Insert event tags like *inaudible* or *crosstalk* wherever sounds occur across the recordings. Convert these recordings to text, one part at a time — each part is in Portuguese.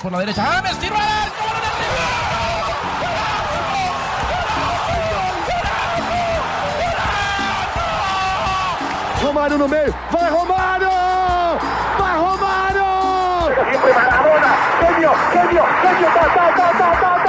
por la derecha. ¡James, tiro al arco! Romário no meio, vai Romário! Vai Romário! Maradona, genio, genio, genio, ta, ta, ta, ta, ta,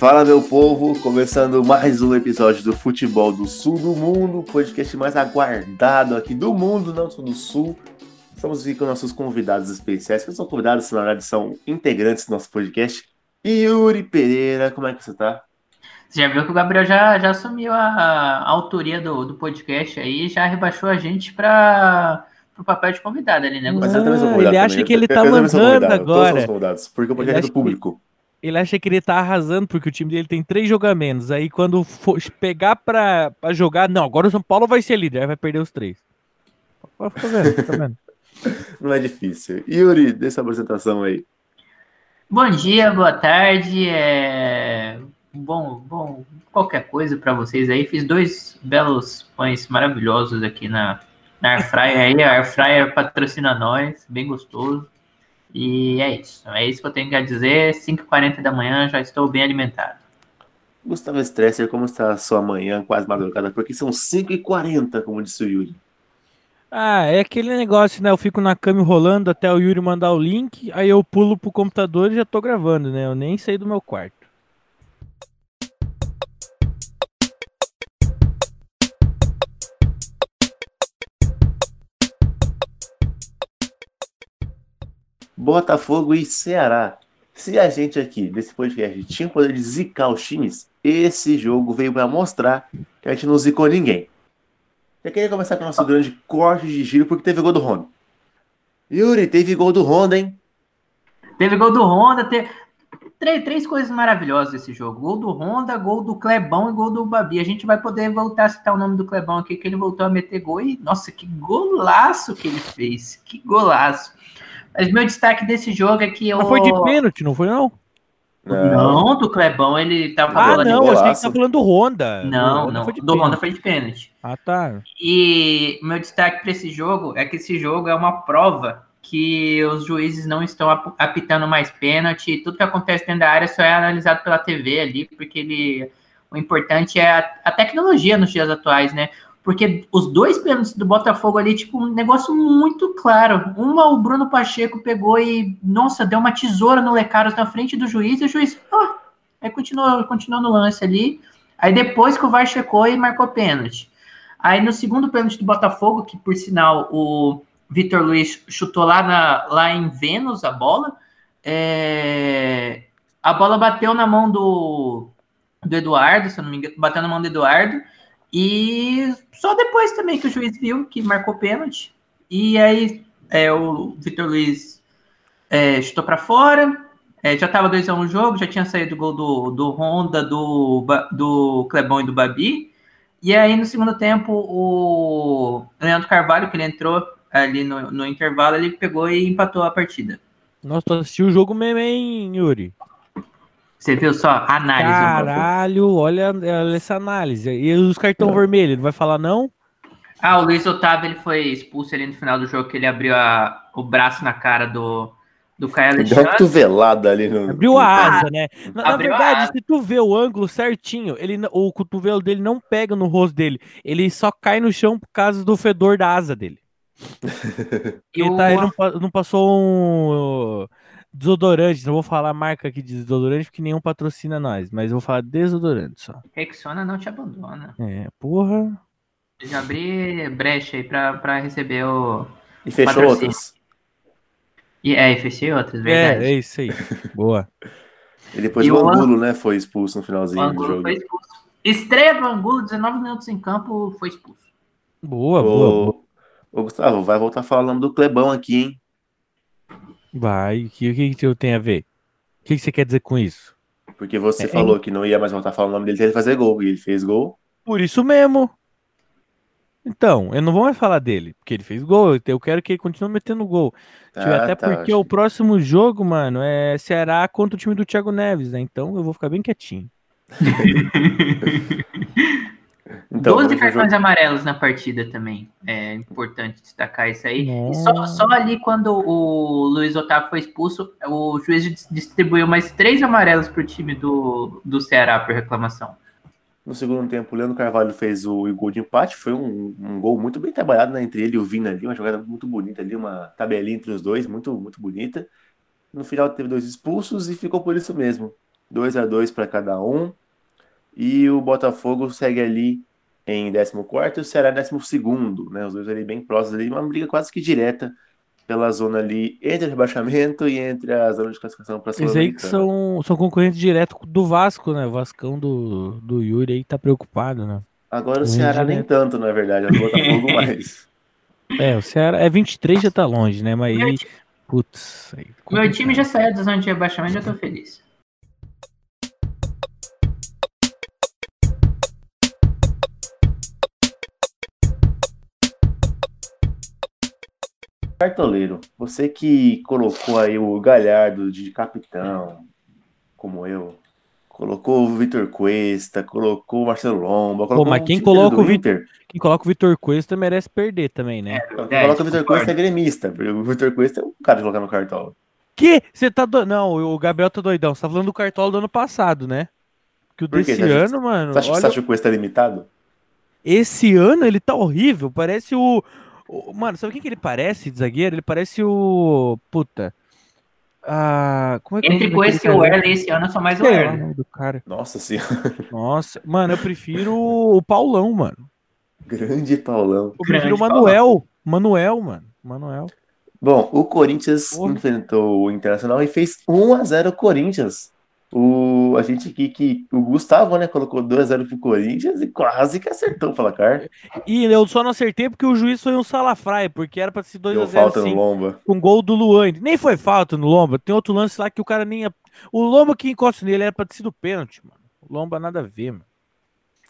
Fala meu povo, começando mais um episódio do Futebol do Sul do Mundo, podcast mais aguardado aqui do mundo, não só do Sul. Estamos aqui com nossos convidados especiais, que são convidados, na verdade são integrantes do nosso podcast. Yuri Pereira, como é que você tá? Você já viu que o Gabriel já, já assumiu a, a autoria do, do podcast aí, já rebaixou a gente para o papel de convidado ali, né? Mas eu também sou Ah, convidado ele acha também. que ele Eu- tá eu mandando Todos agora. somos convidados, porque o podcast é do público. Ele acha que ele tá arrasando porque o time dele tem três jogamentos. Aí quando for pegar pra, pra jogar, não, agora o São Paulo vai ser líder, aí vai perder os três. Fica vendo, fica vendo. *laughs* Não é difícil. Yuri, dê essa apresentação aí. Bom dia, boa tarde, é... bom, bom, qualquer coisa para vocês aí. Fiz dois belos pães maravilhosos aqui na, na Air Fryer aí. A Air Fryer patrocina nós, bem gostoso. E é isso, é isso que eu tenho a dizer. 5h40 da manhã, já estou bem alimentado. Gustavo Stresser, como está a sua manhã, quase madrugada? Porque são 5h40, como disse o Yuri. Ah, é aquele negócio, né? Eu fico na cama enrolando até o Yuri mandar o link, aí eu pulo pro computador e já tô gravando, né? Eu nem saí do meu quarto. Botafogo e Ceará. Se a gente aqui, desse podcast, tinha o poder de zicar os times, esse jogo veio para mostrar que a gente não zicou ninguém. Já queria começar com o nosso grande corte de giro, porque teve gol do Honda. Yuri, teve gol do Honda, hein? Teve gol do Honda, teve três, três coisas maravilhosas desse jogo. Gol do Honda, gol do Clebão e gol do Babi. A gente vai poder voltar a citar o nome do Clebão aqui, que ele voltou a meter gol. E, nossa, que golaço que ele fez. Que golaço. Mas meu destaque desse jogo é que eu... Mas foi de pênalti, não foi não? Não, do Clebão, ele tava Ah, falando... não, eu achei que tá falando do Honda. Não, Do não, do Honda foi de pênalti. Ah, tá. E meu destaque para esse jogo é que esse jogo é uma prova que os juízes não estão ap- apitando mais pênalti. Tudo que acontece dentro da área só é analisado pela TV ali, porque ele, o importante é a, a tecnologia nos dias atuais, né? Porque os dois pênaltis do Botafogo ali, tipo, um negócio muito claro. Uma, o Bruno Pacheco pegou e, nossa, deu uma tesoura no Lecaros na frente do juiz, e o juiz, ah, aí continuou, continuou no lance ali. Aí depois que o VAR checou e marcou pênalti. Aí no segundo pênalti do Botafogo, que por sinal o Vitor Luiz chutou lá, na, lá em Vênus a bola, é, a bola bateu na mão do, do Eduardo, se eu não me engano, bateu na mão do Eduardo, e só depois também que o juiz viu que marcou pênalti, e aí é, o Vitor Luiz é, chutou para fora, é, já estava 2x1 o jogo, já tinha saído o gol do, do Honda, do, do Clebão e do Babi, e aí, no segundo tempo, o Leandro Carvalho, que ele entrou ali no, no intervalo, ele pegou e empatou a partida. Nossa, tu assistiu o jogo mesmo, hein, Yuri? Você viu só a análise? um. Caralho, olha, olha essa análise. E os cartão vermelho, não vai falar não? Ah, o Luiz Otávio ele foi expulso ali no final do jogo, que ele abriu a- o braço na cara do, do Caio Deu Alexandre. cotovelada ali no. Abriu a asa, né? Na, na verdade, se tu vê o ângulo certinho, ele, o cotovelo dele não pega no rosto dele. Ele só cai no chão por causa do fedor da asa dele. *laughs* E Ele, o- tá- ele não, não passou um desodorante. Não vou falar marca aqui de desodorante porque nenhum patrocina nós. Mas eu vou falar desodorante só. Rexona não te abandona. É, porra. Já abri brecha aí pra, pra receber o. E fechou Patrocínio. outras. E, é, e fechei outras, verdade. É, é isso aí. *laughs* Boa. E depois E o o An- Angulo, né, foi expulso no O finalzinho do jogo. foi expulso. Estreia do Angulo, 19 minutos em campo, foi expulso. Boa, boa, boa. O, Ô, Gustavo, vai voltar a falar o nome do Clebão aqui, hein? Vai, o que, que, que eu tenho a ver? O que, que você quer dizer com isso? Porque você É, falou que não ia mais voltar a falar o nome dele até ele fazer gol. E ele fez gol. Por isso mesmo. Então, eu não vou mais falar dele, porque ele fez gol. Eu quero que ele continue metendo gol. Ah, até tá, porque acho o próximo jogo, mano, é Ceará contra o time do Thiago Neves, né? Então eu vou ficar bem quietinho. *laughs* *laughs* Então, 12 vamos pro cartões jogo. amarelos na partida também. É importante destacar isso aí. E Nossa. só, só ali quando o Luiz Otávio foi expulso, o juiz dis- distribuiu mais três amarelos pro time do, do Ceará por reclamação. No segundo tempo, o Leandro Carvalho fez o gol de empate. Foi um, um gol muito bem trabalhado né, entre ele e o Vina ali. Uma jogada muito bonita ali, uma tabelinha entre os dois, muito, muito bonita. No final teve dois expulsos e ficou por isso mesmo. 2 a 2 para cada um. E o Botafogo segue ali em 14 e o Ceará em 12 né? Os dois ali bem próximos ali, uma briga quase que direta pela zona ali entre o rebaixamento e entre a zona de classificação para a Esses aí que são, são concorrentes direto do Vasco, né? O Vascão do, do Yuri aí tá preocupado, né? Agora o Ceará nem direto. tanto, na verdade, é o Botafogo *laughs* mais. É, o Ceará é 23 já tá longe, né? Mas Meu, aí, putz. Aí, meu time já saiu da zona de rebaixamento, já tô feliz. Cartoleiro, você que colocou aí o Galhardo de capitão, como eu, colocou o Vitor Cuesta, colocou o Marcelo Lomba, colocou mas o quem coloca o Vi- Inter. Quem coloca o Vitor Cuesta merece perder também, né? Quem verdade, coloca o Vitor. Cuesta é gremista, porque o Vitor Cuesta é um cara de colocar no cartola. Que? Você tá do... Não, o Gabriel tá doidão. Você tá falando do cartola do ano passado, né? Que o Por desse Você acha- ano, mano. Você acha, você olha, acha que o Cuesta é limitado? esse ano ele tá horrível. Parece o. o- Mano, sabe quem que ele parece de zagueiro? Ele parece o. Puta. Ah, como é que é o Entre nome Coisa e o? Werley esse ano, eu sou mais o o nome do cara. Nossa senhora, Nossa, mano, eu prefiro o Paulão, mano. grande Paulão. Eu prefiro o Grande Manuel. Manuel, mano. Manuel. Bom, o Corinthians Porra. enfrentou o Internacional e fez 1 a 0 Corinthians. O, a gente aqui que o Gustavo, né, colocou 2 a 0 pro Corinthians e quase que acertou o placar. E eu só não acertei porque o juiz foi um salafraia, porque era pra ser 2 a Deu 0 falta sim. no Lomba. com gol do Luan. Nem foi falta no Lomba. Tem outro lance lá que o cara nem. O Lomba que encosta nele era pra ter sido pênalti, mano. O Lomba nada a ver, mano.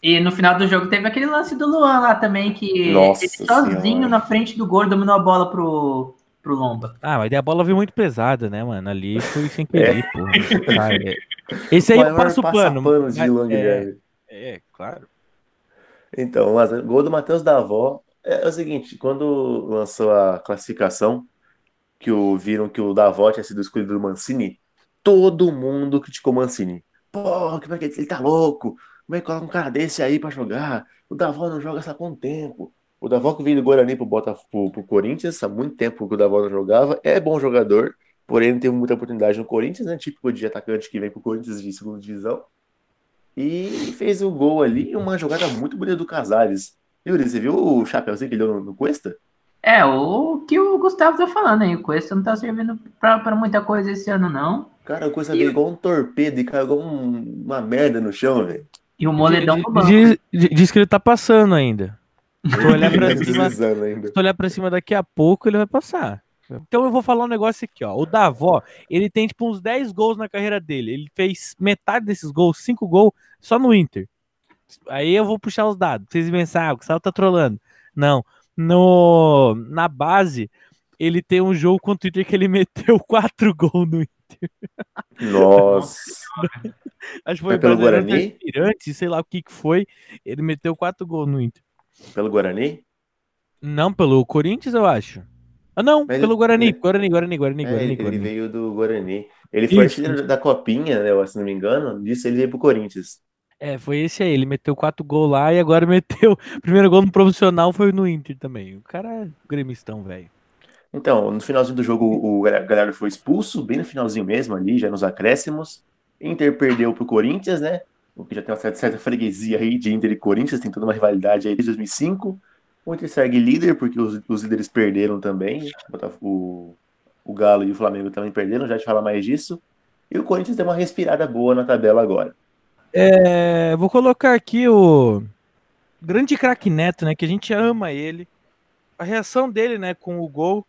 E no final do jogo teve aquele lance do Luan lá também, que Nossa ele sozinho Senhora. na frente do gol dominou a bola pro, pro Lomba. Ah, mas a bola veio muito pesada, né, mano? Ali foi sem querer, pô. Ah, é. Esse aí eu Maior passo o pano. de mas- é, é, claro. Então, mas o gol do Matheus Davó é, o seguinte, quando lançou a classificação, que o, viram que o Davó tinha sido escolhido do Mancini, todo mundo criticou o Mancini. Pô, como é que ele tá louco? Como é que coloca um cara desse aí pra jogar? O Davó não joga há quanto tempo? O Davó que veio do Guarani pro, Botafogo, pro, Corinthians, há muito tempo que o Davó não jogava, é bom jogador, porém não teve muita oportunidade no Corinthians, né? Típico de atacante que vem pro Corinthians de segunda divisão. E fez o gol ali, uma jogada muito bonita do Casares. Yuri, você viu o chapéuzinho que ele deu no, no Cuesta? É, o que o Gustavo tá falando aí. O Cuesta não tá servindo pra, pra muita coisa esse ano, não. Cara, o Cuesta veio igual um torpedo e caiu igual um- uma merda no chão, velho. E o Moledão no banco. Diz, diz que ele tá passando ainda. Se tu olhar *laughs* pra Ele cima, se olhar pra cima daqui a pouco, ele vai passar. Então eu vou falar um negócio aqui, ó. O Davó, ele tem tipo uns 10 gols na carreira dele. Ele fez metade desses gols, 5 gols, só no Inter. Aí eu vou puxar os dados. Vocês pensam, ah, o Gustavo tá trolando. Não. No, na base, ele tem um jogo contra o Inter que ele *laughs* meteu 4 gols no Inter. Nossa. *laughs* Acho que Foi foi pelo Guarani? sei lá o que que foi. Ele meteu 4 gols no Inter. Pelo Guarani? Não, pelo Corinthians, eu acho. Ah, não, Mas pelo ele- Guarani. Guarani, Guarani, Guarani, É, Guarani, ele, Guarani. veio do Guarani. Ele foi Isso. artilheiro da Copinha, né, se não me engano. Disso ele veio pro Corinthians. É, foi esse aí. Ele meteu quatro gols lá e agora *laughs* meteu. Primeiro gol no profissional foi no Inter também. O cara é gremistão, velho. Então, no finalzinho do jogo, o Gal- Galhardo foi expulso, bem no finalzinho mesmo ali, já nos acréscimos. Inter perdeu pro Corinthians, né? O que já tem uma certa, certa freguesia aí de Inter e Corinthians, tem toda uma rivalidade aí desde 2005. O Inter segue líder, porque os, os líderes perderam também. O O, Galo e o Flamengo também perderam, já te fala mais disso. E o Corinthians deu uma respirada boa na tabela agora. É, vou colocar aqui o grande craque Neto, né? Que a gente ama ele. a reação dele, né, com o gol.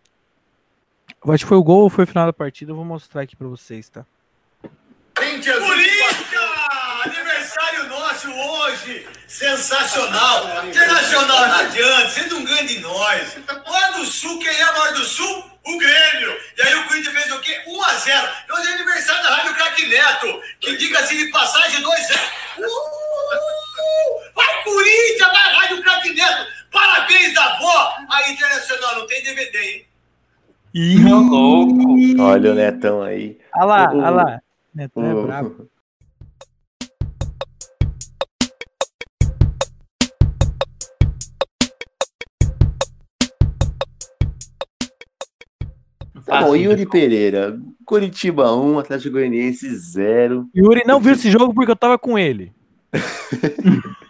Eu acho que foi o gol ou foi o final da partida, eu vou mostrar aqui pra vocês, tá? Corinthians! Aniversário nosso hoje! Sensacional! Internacional não adianta, você não ganha de nós. Lá do Sul, quem é maior do Sul? O Grêmio! E aí o Corinthians fez o quê? 1x0. Hoje é aniversário da Rádio Craque Neto, que diga-se de passagem 2x0. Uh! Vai Corinthians, vai Rádio Craque Neto! Parabéns da avó! Aí Internacional não tem DVD, hein? Ih, louco. Olha o Netão aí. Olha lá, olha lá. Netão é brabo. Tá bom. Yuri Pereira. Curitiba 1, Atlético Goianiense 0. Yuri não viu esse jogo porque eu tava com ele. *laughs*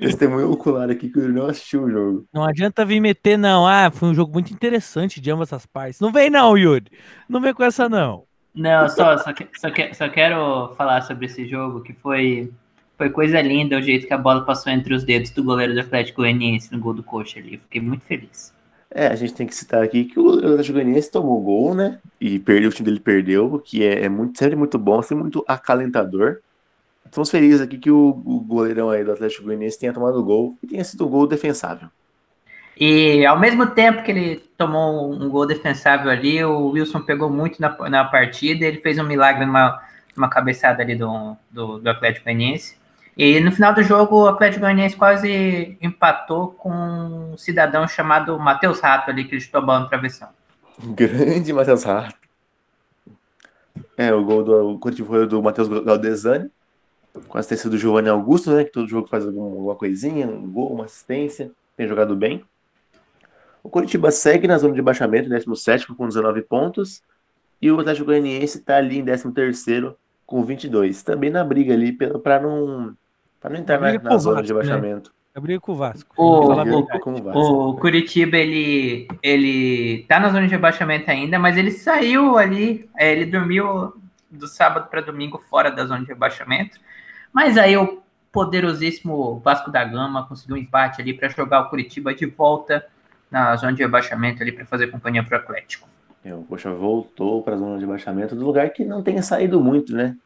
Testemunho ocular aqui que o Yuri não assistiu o jogo. Não adianta vir meter, não. Ah, foi um jogo muito interessante de ambas as partes. Não vem, não, Yuri. Não vem com essa, não. Não, só, só, que- só, que- só quero falar sobre esse jogo, que foi, foi coisa linda o jeito que a bola passou entre os dedos do goleiro do Atlético Goianiense no gol do coxa ali. Eu fiquei muito feliz. É, a gente tem que citar aqui que o Atlético Goianiense tomou gol, né? E perdeu, o time dele perdeu, o que é, é muito, sempre muito bom, sempre muito acalentador. Estamos felizes aqui que o, o goleirão aí do Atlético Goianiense tenha tomado gol e tenha sido um gol defensável. E ao mesmo tempo que ele tomou um gol defensável ali, o Wilson pegou muito na, na partida, ele fez um milagre numa, numa cabeçada ali do, do, do Atlético Goianiense. E no final do jogo, o Atlético Goianiense quase empatou com um cidadão chamado Matheus Rato ali, que ele chutou a bola no travessão. Grande Matheus Rato. É, o gol do Curitiba foi do Matheus Galdesani, com a assistência do Giovanni Augusto, né? Que todo jogo faz algum- alguma coisinha, um gol, uma assistência, tem jogado bem. O Curitiba segue na zona de baixamento, 17 com 19 pontos. E o Atlético Goianiense está ali em 13 com 22. Também na briga ali para não, pra não entrar na, o zona de Vasco, né? baixamento. Eu brigo com o Vasco. O- o Vasco. O Curitiba, ele, ele tá na zona de rebaixamento ainda, mas ele saiu ali, é, ele dormiu do sábado para domingo fora da zona de rebaixamento. Mas aí o poderosíssimo Vasco da Gama conseguiu um empate ali para jogar o Curitiba de volta na zona de rebaixamento ali para fazer companhia pro Atlético. É, o Coxa voltou para a zona de baixamento do lugar que não tem saído muito, né?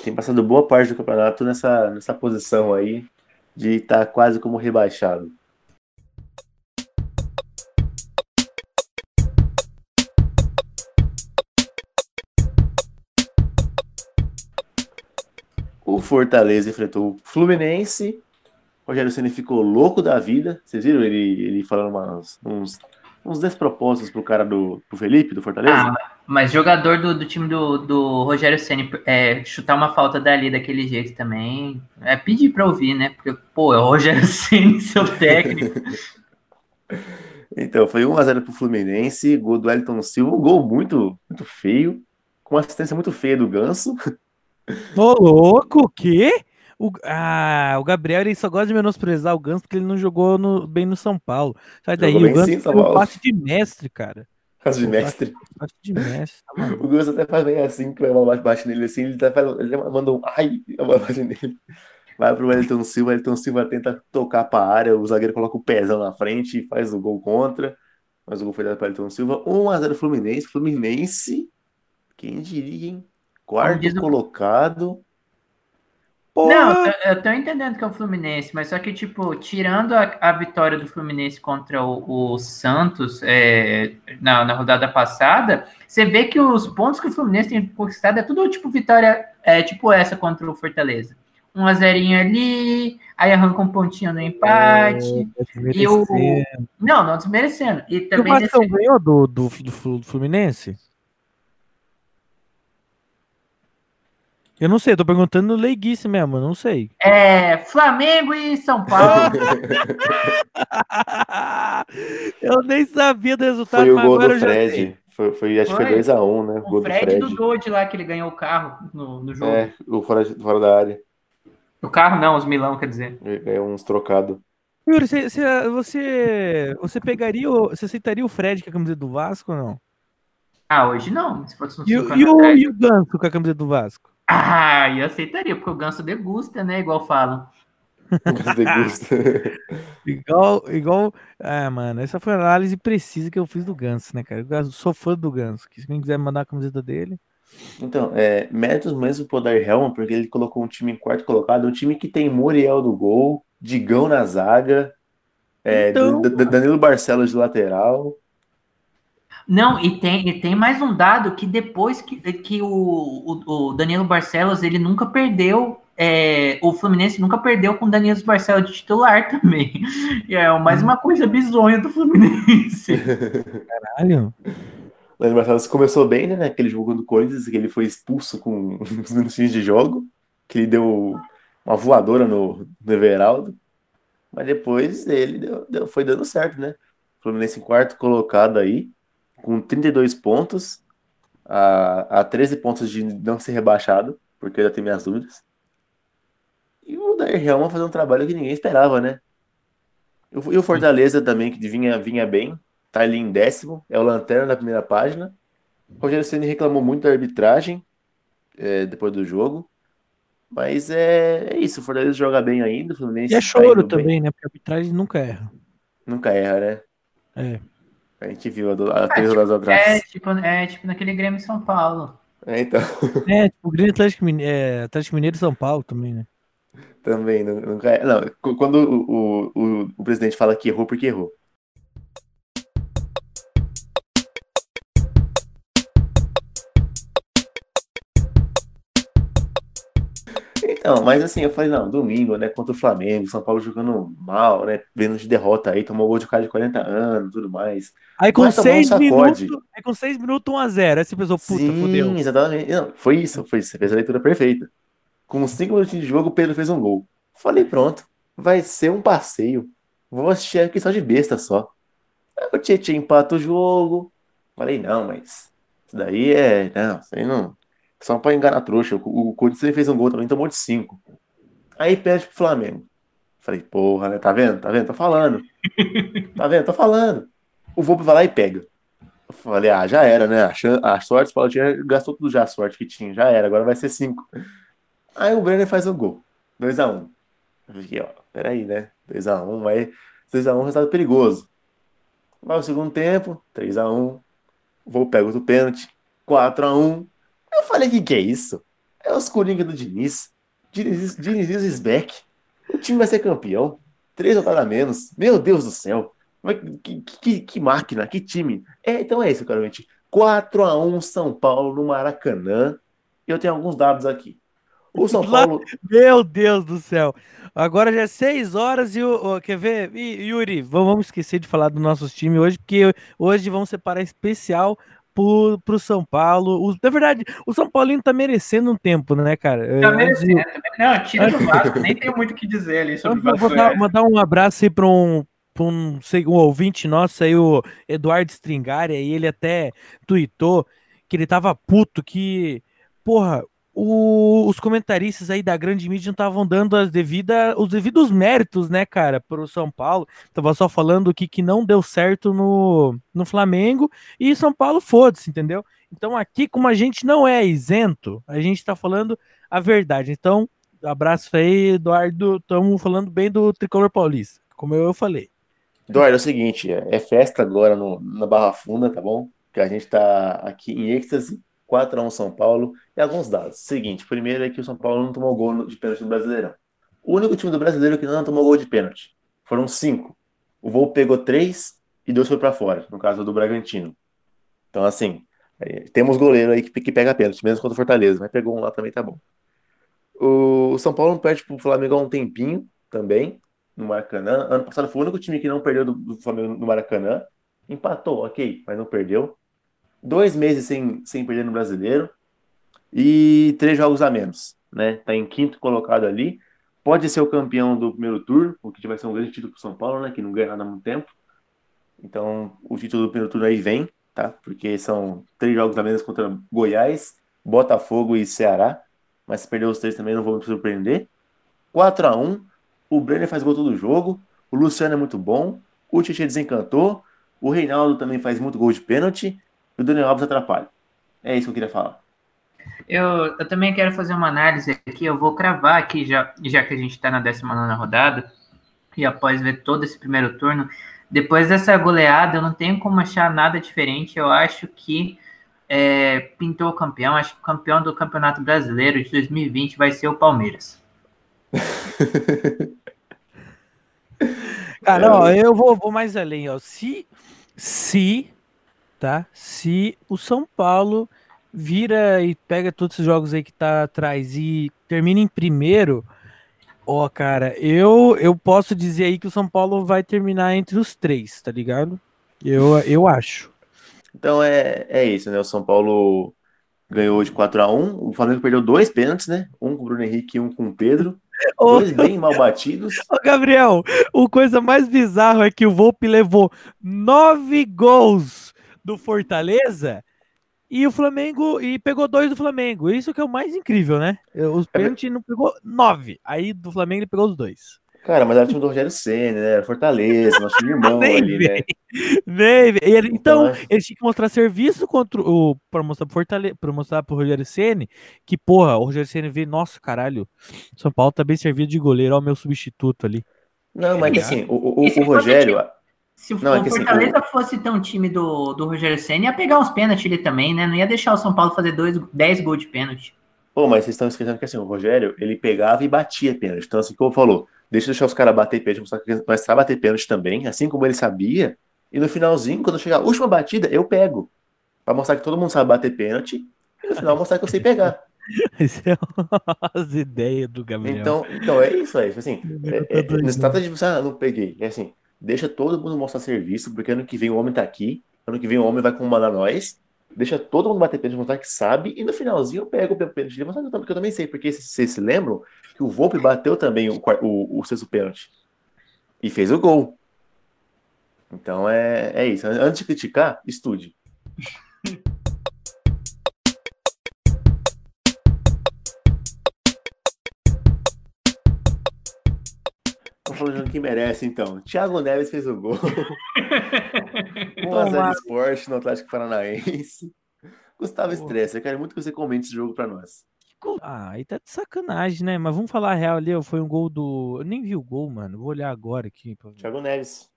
Tem passado boa parte do campeonato nessa, nessa posição aí de estar quase como rebaixado. O Fortaleza enfrentou o Fluminense. O Rogério Ceni ficou louco da vida. Vocês viram ele, ele falando umas- uns, uns despropósitos pro cara do pro Felipe, do Fortaleza? Ah, mas jogador do, do time do, do Rogério Ceni é, chutar uma falta dali daquele jeito também é pedir para ouvir, né? Porque, pô, é o Rogério *laughs* Ceni, seu técnico. Então, foi 1x0 pro Fluminense, gol do Elton Silva, um gol muito, muito feio, com uma assistência muito feia do Ganso. Ô, louco, o quê? O, ah, o Gabriel ele só gosta de menosprezar o Ganso porque ele não jogou no- bem no São Paulo. Sai daí, o Ganso sim, tem um passe de mestre, cara. Caso de mestre. De mestre, tá. *laughs* O Ganso até faz bem assim, que a bola bate, bate nele assim, ele, faz, ele manda um ai, a bola bate nele. Vai pro Elton Silva, o Elton Silva tenta tocar pra área, o zagueiro coloca o pezão na frente e faz o gol contra. Mas o gol foi dado para Elton Silva. 1x0 Fluminense. Fluminense, quem diria, hein? Quarto diz colocado. Não, eu, eu tô entendendo que é o Fluminense, mas só que, tipo, tirando a, a vitória do Fluminense contra o, o Santos é, na, na rodada passada, você vê que os pontos que o Fluminense tem conquistado é tudo tipo vitória, é tipo essa contra o Fortaleza. Um a zerinho ali, aí arranca um pontinho no empate. E o. Não, não desmerecendo. E E o também Vasco nesse- ganhou do, do, do Fluminense? Eu não sei, eu tô perguntando leiguice mesmo, não sei. é Flamengo e São Paulo. *laughs* eu nem sabia do resultado, Foi o mas gol agora do. Fred. Foi, foi, acho que Foi. foi 2x1, né? O gol o do Fred Fred. do Dodge lá, que ele ganhou o carro no, no jogo. É, o fora, fora da área. O carro não, os Milão, quer dizer. Ganhou uns trocados. Yuri, você, você, você, você pegaria, o, você aceitaria o Fred com a camiseta do Vasco ou não? Ah, hoje não. Se fosse uns E, o- e o, e o Ganso com a camiseta do Vasco? Ah, eu aceitaria, porque o ganso degusta, né? Igual falam. *laughs* *laughs* Igual, igual. Ah, mano, essa foi a análise precisa que eu fiz do Ganso, né, cara? Eu sou fã do Ganso. que Se quem quiser mandar a camiseta dele. Então, é, méritos mesmo pro Odair Helman, porque ele colocou um time em quarto colocado, um time que tem Muriel no gol, Digão na zaga, é, Então, D- D- Danilo Barcelos de lateral. Não, e tem, e tem mais um dado que depois que, que o, o, o Danilo Barcelos, ele nunca perdeu, é, o Fluminense nunca perdeu com o Danilo Barcelos de titular *laughs* também. E é mais uma coisa bizonha do Fluminense. *laughs* Caralho. O Danilo Barcelos começou bem, né, naquele jogo do Corinthians, que ele foi expulso com *laughs* uns minutinhos de jogo, que ele deu uma voadora no, no Everaldo, mas depois ele deu- deu- foi dando certo, né? Fluminense em quarto colocado aí, com 32 pontos, a, a 13 pontos de não ser rebaixado, porque eu ainda tenho minhas dúvidas. E o Dair Helman fazer um trabalho que ninguém esperava, né? E o- Fortaleza também, que vinha, vinha bem, tá ali em décimo, é o Lanterna da primeira página. O Rogério Ceni reclamou muito da arbitragem é, depois do jogo. Mas é, é isso, o Fortaleza joga bem ainda, o Fluminense E é tá choro bem. também, né? Porque a arbitragem nunca erra. Nunca erra, né? É. A gente viu há do- rodadas É atrás. tipo, é tipo naquele Grêmio São Paulo. É, então, *laughs* É, tipo, o Grêmio Atlético, Mine- é, Atlético Mineiro e São Paulo também, né? também, nunca erra. Não, cu- quando o, o, o, o presidente fala que errou, porque errou. Então, mas assim, eu falei, não, domingo, né, contra o Flamengo, São Paulo jogando mal, né, vendo de derrota aí, tomou gol de cara de 40 anos, tudo mais. Aí com um seis minutos. Aí com seis minutos, 1x0. Aí você pensou, puta, Sim, fodeu. exatamente. Não, foi isso, foi isso. Você fez a leitura perfeita. Com cinco minutinhos de jogo, o Pedro fez um gol. Falei, pronto, vai ser um passeio. Vou assistir aqui só de besta só. Aí o Tietchan empata o jogo. Falei, não, mas isso daí é. Não, isso aí não. Só pra enganar a trouxa. O, o Corinthians fez um gol também, tomou de cinco. Aí perde pro Flamengo. Falei, porra, né? Tá vendo? Tá vendo? Tô falando. *laughs* Tá vendo? Tô falando. O Volpe vai lá e pega. Eu falei, ah, já era, né? A, chan- a sorte, o Paulo tinha gastou tudo já, a sorte que tinha, já era, agora vai ser cinco. Aí o Brenner faz o gol, 2x1. Eu fiquei, ó, peraí, né? 2x1, vai. 2x1 é um resultado perigoso. Vai o segundo tempo, 3x1. Vou pego outro pênalti, 4x1. Eu falei, que que é isso? É os Coringa do Diniz. Diniz, Diniz is back. O time vai ser campeão. Três rodadas a menos. Meu Deus do céu. Que, que, que máquina, que time. É, então é isso, cara. 4x1 São Paulo no Maracanã. Eu tenho alguns dados aqui. O São *laughs* Paulo. Meu Deus do céu. Agora já é 6 horas e o. o- quer ver? E, Yuri, vamos vamos esquecer de falar dos nossos times hoje, porque hoje vamos separar especial pro, pro São Paulo. O- na verdade, o São Paulino tá merecendo um tempo, né, cara? Tá É, merecendo. Não, tira do Vasco, *laughs* nem tenho muito o que dizer ali sobre o Eu vou Vasco. dar, mandar um abraço aí para um, pra um, sei, um ouvinte nosso aí, o Eduardo Stringari, aí ele até tweetou que ele tava puto, que, porra, o- os comentaristas aí da grande mídia não estavam dando as devida, os devidos méritos, né, cara, pro São Paulo. Tava só falando que, que não deu certo no, no Flamengo e São Paulo foda-se, entendeu? Então aqui, como a gente não é isento, a gente tá falando a verdade. Então, Abraço aí, Eduardo. Estamos falando bem do Tricolor Paulista, como eu falei. Eduardo, é o seguinte: é é festa agora no, na Barra Funda, tá bom? Que a gente tá aqui em êxtase. 4x1 São Paulo. E alguns dados. Seguinte: primeiro é que o São Paulo não tomou gol de pênalti no Brasileirão. O único time do brasileiro que não tomou gol de pênalti. Foram cinco. O Volpe pegou três e dois foi pra fora, no caso do Bragantino. Então, assim, é, temos goleiro aí que, que pega pênalti, mesmo contra o Fortaleza, mas pegou um lá também, tá bom. O São Paulo não perde pro Flamengo há um tempinho também, no Maracanã. Ano passado foi o único time que não perdeu do, do Flamengo no Maracanã. Empatou, ok, mas não perdeu. Dois meses sem, sem perder no Brasileiro. E três jogos a menos, né? Tá em quinto colocado ali. Pode ser o campeão do primeiro turno, o que vai ser um grande título pro São Paulo, né? Que não ganha nada há muito tempo. Então, o título do primeiro turno aí vem, tá? Porque são três jogos a menos contra Goiás, Botafogo e Ceará. Mas se perder os três também não vou me surpreender. 4 a 1 O Brenner faz gol todo jogo. O Luciano é muito bom. O Tietchan desencantou. O Reinaldo também faz muito gol de pênalti. O Daniel Alves atrapalha. É isso que eu queria falar. Eu, eu também quero fazer uma análise aqui. Eu vou cravar aqui, já, já que a gente está na 19 rodada, e após ver todo esse primeiro turno, depois dessa goleada, eu não tenho como achar nada diferente. Eu acho que é, pintou o campeão. Acho que o campeão do Campeonato Brasileiro de 2020 vai ser o Palmeiras. *laughs* Cara, ó, eu vou, vou mais além, ó. Se, se, tá? Se o São Paulo vira e pega todos esses jogos aí que tá atrás e termina em primeiro, ó, cara, eu, eu posso dizer aí que o São Paulo vai terminar entre os três, tá ligado? Eu, eu acho. Então é, é isso, né? O São Paulo ganhou de 4 a 1 O Flamengo perdeu dois pênaltis, né? Um com o Bruno Henrique e um com o Pedro. Ô, Dois bem mal batidos. ô, Gabriel, o coisa mais bizarro é que o Volpe levou nove gols do Fortaleza e o Flamengo e pegou dois do Flamengo. Isso que é o mais incrível, né? Os pênaltis não pegou nove. Aí do Flamengo ele pegou os dois. Cara, mas era o time do Rogério Senna, né? Era Fortaleza, nosso irmão *laughs* Nem ali, né? Nem- e ele- então, Então, é. eles tinham que mostrar serviço contra o para mostrar pro Fortaleza, para mostrar pro Rogério Ceni que porra, o Rogério Ceni vê, nossa, caralho, São Paulo tá bem servido de goleiro, ó, o meu substituto ali. Não, mas assim, o, o, o fosse Rogério. Se Não, é o que assim, Fortaleza fosse tão time do, do Rogério Senna, ia pegar uns pênaltis ali também, né? Não ia deixar o São Paulo fazer dois, 10 gols de pênalti. Pô, mas vocês estão esquecendo que assim, o Rogério, ele pegava e batia pênalti. Então, assim, como falou, deixa eu deixar os caras bater pênalti, mostrar que nós sabe bater pênalti também, assim como ele sabia. E no finalzinho, quando chegar a última batida, eu pego. Pra mostrar que todo mundo sabe bater pênalti. E no final mostrar que eu sei pegar. *laughs* Isso é as ideias do Gabriel. Então, então é isso aí. Assim, é, é, não se trata de você, ah, não peguei. É assim, deixa todo mundo mostrar serviço, porque ano que vem o homem tá aqui, ano que vem o homem vai comandar nós, deixa todo mundo bater pênalti, mostrar que sabe, e no finalzinho eu pego o pênalti dele, mostrar que eu também- sei, porque vocês se lembram que o Volpe bateu também o, o, o sexto pênalti e fez o gol. Então é, é isso. Antes de criticar, estude. *laughs* Tô falando que merece, então. Thiago Neves fez o gol. *laughs* 1x0 Sport no Atlético Paranaense. *laughs* Gustavo Estresse, eu quero muito que você comente esse jogo pra nós. Ah, aí tá de sacanagem, né? Mas vamos falar a real ali, foi um gol do. Eu nem vi o gol, mano. Vou olhar agora aqui. pra. Thiago Neves.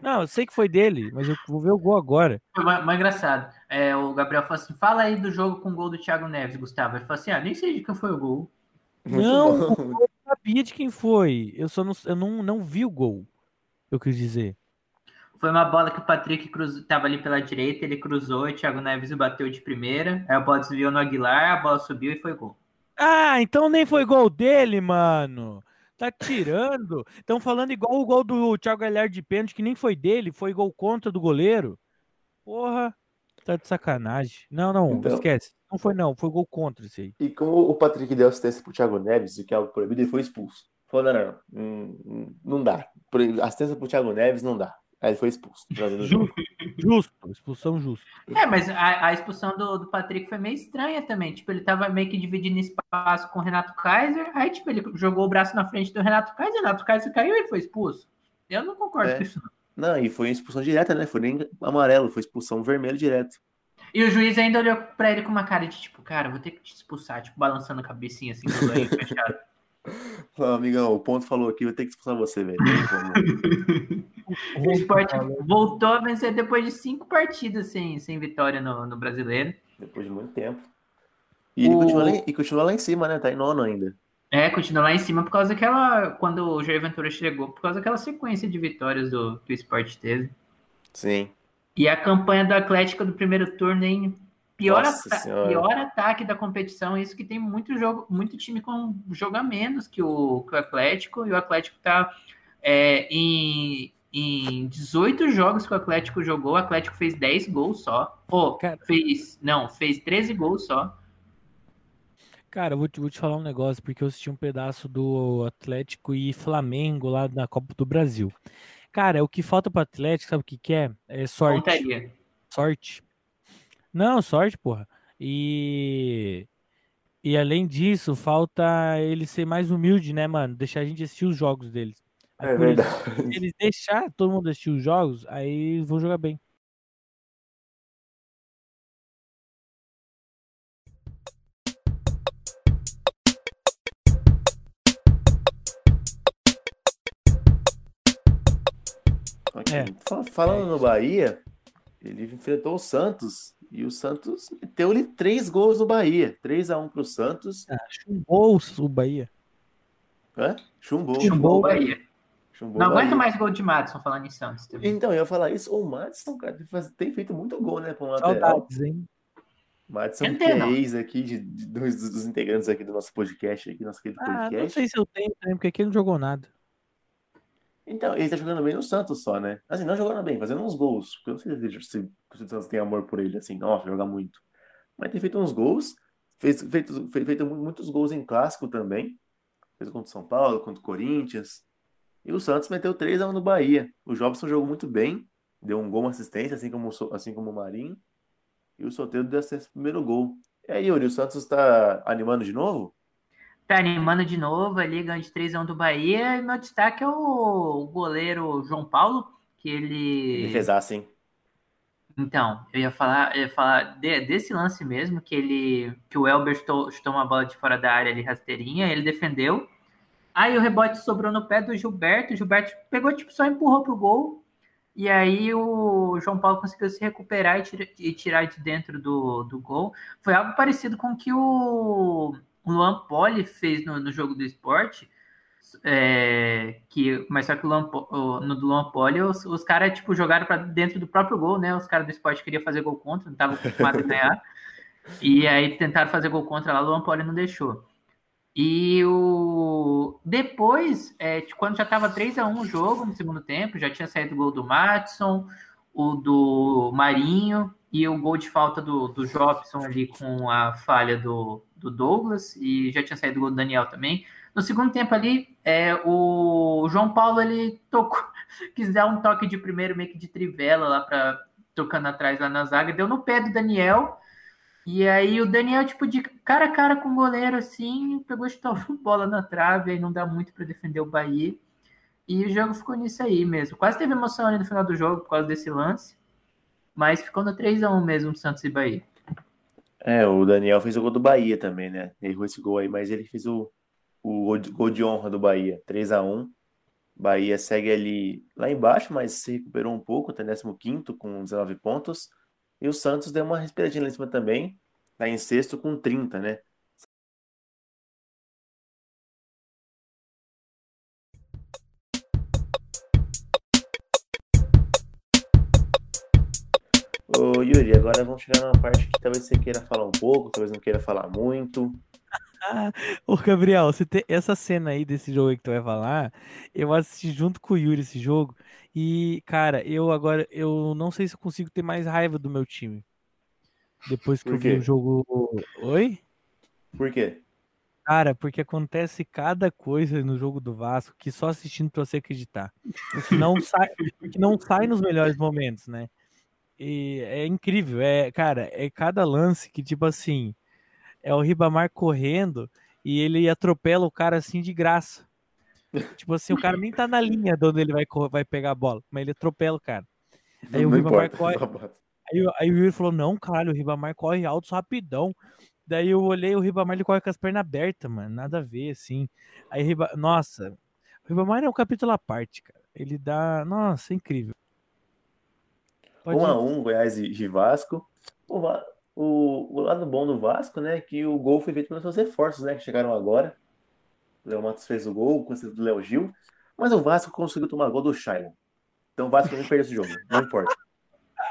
Não, eu sei que foi dele, mas eu vou ver o gol agora. Foi mais, mais engraçado. É, o Gabriel falou assim: fala aí do jogo com o gol do Thiago Neves, Gustavo. Ele falou assim: ah, nem sei de quem foi o gol. Muito não, bom. Sabia de quem foi. Eu só não, eu não, não vi o gol. Eu quis dizer. Foi uma bola que o Patrick cruz... tava ali pela direita, ele cruzou e o Thiago Neves bateu de primeira. Aí a bola desviou no Aguilar, a bola subiu e foi gol. Ah, então nem foi gol dele, mano. Tá tirando. Estão falando igual o gol do Thiago Galhardo de pênalti, que nem foi dele, foi gol contra do goleiro. Porra, tá de sacanagem. Não, não, Então- esquece. Não foi não, foi gol contra esse aí. E como o Patrick deu assistência pro Thiago Neves, o que é algo proibido, ele foi expulso. Falou, não, não, não, hum, não dá. Por- Assistência pro Thiago Neves não dá. Aí ele foi expulso. trazendo o jogo. Justo, expulsão justa. É, mas a, a expulsão do, do Patrick foi meio estranha também. Tipo, ele tava meio que dividindo espaço com o Renato Kaiser. Aí, tipo, ele jogou o braço na frente do Renato Kaiser. O Renato Kaiser caiu e foi expulso. Eu não concordo É. com isso. não. Não, e foi expulsão direta, né? Foi nem amarelo, foi expulsão vermelho direto. E o juiz ainda olhou pra ele com uma cara de tipo, cara, vou ter que te expulsar, tipo, balançando a cabecinha assim, com o *laughs* fechado. Falou, amigão, o ponto falou aqui, vou ter que expulsar você, velho. Não. *laughs* O Sport voltou a vencer depois de cinco partidas sem, sem vitória no, no brasileiro. Depois de muito tempo. E ele O- continua, lá, e continua lá em cima, né? Tá em nono ainda. É, continua lá em cima por causa daquela. Quando o Jair Ventura chegou, por causa daquela sequência de vitórias do, que o Sport teve. Sim. E a campanha do Atlético do primeiro turno, hein? Pior, ata- pior ataque da competição, isso que tem muito jogo, muito time com jogo a menos que o, que o Atlético, e o Atlético tá é, em, em 18 jogos que o Atlético jogou, o Atlético fez 10 gols só. Pô, Cara. fez. Não, fez 13 gols só. Cara, eu vou te, vou te falar um negócio, porque eu assisti um pedaço do Atlético e Flamengo lá na Copa do Brasil. Cara, o que falta pro Atlético, sabe o que que é? É sorte. Pontaria. Sorte. Não, sorte, porra. E e além disso, falta ele ser mais humilde, né, mano? Deixar a gente assistir os jogos deles. Aí É por isso, verdade. Se eles deixar todo mundo assistir os jogos, aí vão jogar bem. Que, É. fa- falando no Bahia, ele enfrentou o Santos e o Santos meteu-lhe três gols no Bahia. 3x1 pro Santos. Ah, chumbou o Bahia. Hã? Chumbou. Chumbou o Bahia. Chumbou Não o Bahia. aguento mais gol de Madison falando em Santos também. Então, eu ia falar isso. O Madison, cara, tem feito muito gol, né? Pra um lateral. Saudades, hein? Madison, é ex aqui de, de- dos, dos integrantes aqui do nosso podcast, aqui, nosso querido Ah, não podcast. sei se eu tenho também, porque aqui ele não jogou nada. Então, ele tá jogando bem no Santos só, né? Assim, não jogando bem, fazendo uns gols. Porque eu não sei se, se, o Santos tem amor por ele, assim, nossa, joga muito. Mas tem feito uns gols, fez, feito, fe- feito mu- muitos gols em clássico também. Fez contra o São Paulo, contra o Corinthians. E o Santos meteu 3x1 no Bahia. O Jobson jogou muito bem, deu um gol, uma assistência, assim como, assim como o Marinho. E o Soteldo deu pro primeiro gol. E aí, Yuri, o Santos tá animando de novo? Tá animando de novo ali, ganho de 3x1 do Bahia. E meu destaque é o goleiro João Paulo, que ele. Defesaça, hein? Então, eu ia falar, eu ia falar de- desse lance mesmo, que ele. que o Elber chutou, chutou uma bola de fora da área ali, rasteirinha, ele defendeu. Aí o rebote sobrou no pé do Gilberto. O Gilberto pegou, tipo, só empurrou pro gol. E aí o João Paulo conseguiu se recuperar e, tira- e tirar de dentro do, do gol. Foi algo parecido com o que o, o Luan Poli fez no, no jogo do esporte. É, que, mas só que o Luan no do Luan Poli, os, os caras tipo, jogaram para dentro do próprio gol, né? Os caras do esporte queriam fazer gol contra, não estavam acostumados a ganhar. E aí tentaram fazer gol contra lá, o Luan Poli não deixou. E o depois, é, tipo, quando já estava 3 a 1 o jogo no segundo tempo, já tinha saído o gol do Matson, o do Marinho e o gol de falta do, do Jobson ali com a falha do, do Douglas, e já tinha saído o gol do Daniel também. No segundo tempo ali, é, o João Paulo ele tocou, *laughs* quis dar um toque de primeiro meio que de trivela lá para tocando atrás lá na zaga, deu no pé do Daniel. E aí o Daniel, tipo, de cara a cara com o goleiro, assim, pegou e a *laughs* bola na trave, aí não dá muito para defender o Bahia. E o jogo ficou nisso aí mesmo. Quase teve emoção ali no final do jogo por causa desse lance. Mas ficou no 3x1 mesmo, Santos e Bahia. É, o Daniel fez o gol do Bahia também, né? Errou esse gol aí, mas ele fez o, o gol de- honra do Bahia, 3 a 1 Bahia segue ali lá embaixo, mas se recuperou um pouco, tá em 15º com 19 pontos. E o Santos deu uma respiradinha lá em cima também, tá em sexto com 30, né? Ô Yuri, agora vamos chegar numa parte que talvez você queira falar um pouco, talvez não queira falar muito. *laughs* Ô, Gabriel, você tem essa cena aí desse jogo aí que tu vai falar, eu assisti junto com o Yuri esse jogo e, cara, eu agora, eu não sei se eu consigo ter mais raiva do meu time. Depois que eu vi o jogo... Oi? Por quê? Cara, porque acontece cada coisa no jogo do Vasco que só assistindo pra você acreditar. Que não *laughs* sai, que não sai nos melhores momentos, né? E é incrível, é, cara, é cada lance que tipo assim, é o Ribamar correndo e ele atropela o cara assim de graça. *laughs* Tipo assim, o cara nem tá na linha de onde ele vai, vai pegar a bola, mas ele atropela o cara. Aí o Não Ribamar importa, corre. Aí, o- aí o Yuri falou: não, caralho, o Ribamar corre alto rapidão. Daí eu olhei, o Ribamar ele corre com as pernas abertas, mano. Nada a ver, assim. Aí, Riba... nossa, o Ribamar é um capítulo à parte, cara. Ele dá. Nossa, é incrível. Pode 1 a ir. 1 Goiás e e Vasco. O, o, o lado bom do Vasco, né, é que o gol foi feito pelos seus reforços, né, que chegaram agora. O Léo Matos fez o gol, com o do Léo Gil, mas o Vasco conseguiu tomar gol do Shailon. Então o Vasco não perdeu esse jogo, não importa.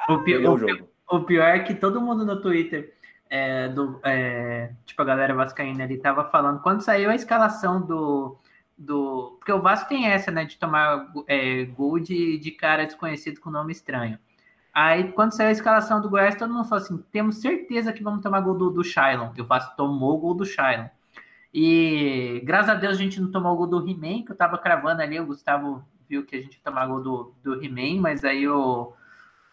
O, pi- o jogo. o pior é que todo mundo no Twitter, é, do, é, tipo a galera vascaína ali, tava falando, quando saiu a escalação do. do porque o Vasco tem essa, né, de tomar é, gol de, de cara desconhecido com nome estranho. Aí, quando saiu a escalação do Goiás, todo mundo falou assim: temos certeza que vamos tomar gol do, do Shailon. E o Vasco tomou o gol do Shailon. E graças a Deus a gente não tomou o gol do He-Man, que eu tava cravando ali. O Gustavo viu que a gente ia tomar gol do, do He-Man, mas aí o,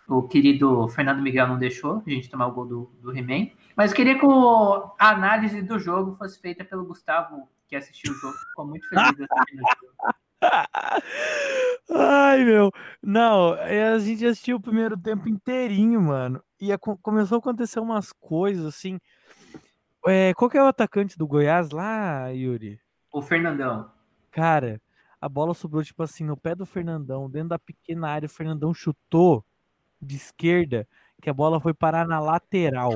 o querido Fernando Miguel não deixou a gente tomar o gol do, do He-Man. Mas eu queria que o- a análise do jogo fosse feita pelo Gustavo, que assistiu o jogo, ficou muito feliz. *laughs* Ai, meu. Não, é, a gente assistiu o primeiro tempo inteirinho, mano. E aco- começou a acontecer umas coisas assim. É, qual que é o atacante do Goiás lá, Yuri? O Fernandão. Cara, A bola sobrou, tipo assim, no pé do Fernandão, dentro da pequena área. O Fernandão chutou de esquerda, que a bola foi parar na lateral.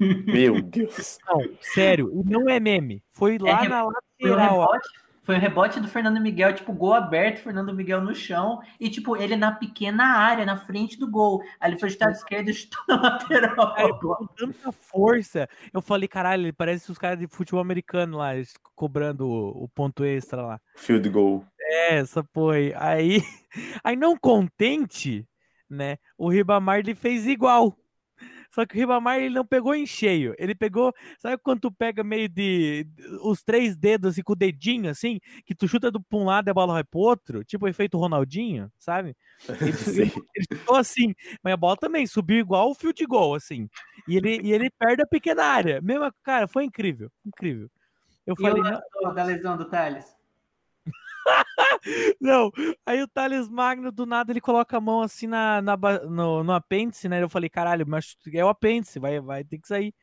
Meu Deus. Não, sério, e não é meme. Foi lá É, na Foi um lateral. ó. rebote, foi um rebote do Fernando Miguel, tipo, gol aberto, Fernando Miguel no chão, e tipo, ele na pequena área, na frente do gol. Aí ele foi chutar de esquerda e chutou na *laughs* lateral. Com tanta força, eu falei, caralho, ele parece os caras de futebol americano lá, cobrando o, o ponto extra lá. Field goal. É, essa porra aí. Aí, *laughs* aí não contente, né? O Ribamar ele fez igual. Só que o Ribamar ele não pegou em cheio. Ele pegou, sabe quando tu pega meio de os três dedos assim, com o dedinho assim, que tu chuta do pra um lado e a bola vai pro outro, tipo o efeito Ronaldinho, sabe? *laughs* Ele, Sim. ele, ele chutou assim, mas a bola também subiu igual o field goal, assim. E ele, e ele perde a pequena área. Mesmo, cara, foi incrível, incrível. Eu E falei, o não, lance da lesão do Thales? *laughs* Não, aí o Thales Magno, do nada, ele coloca a mão assim na, na no, no apêndice, né? Eu falei, caralho, mas é o apêndice, vai, vai ter que sair,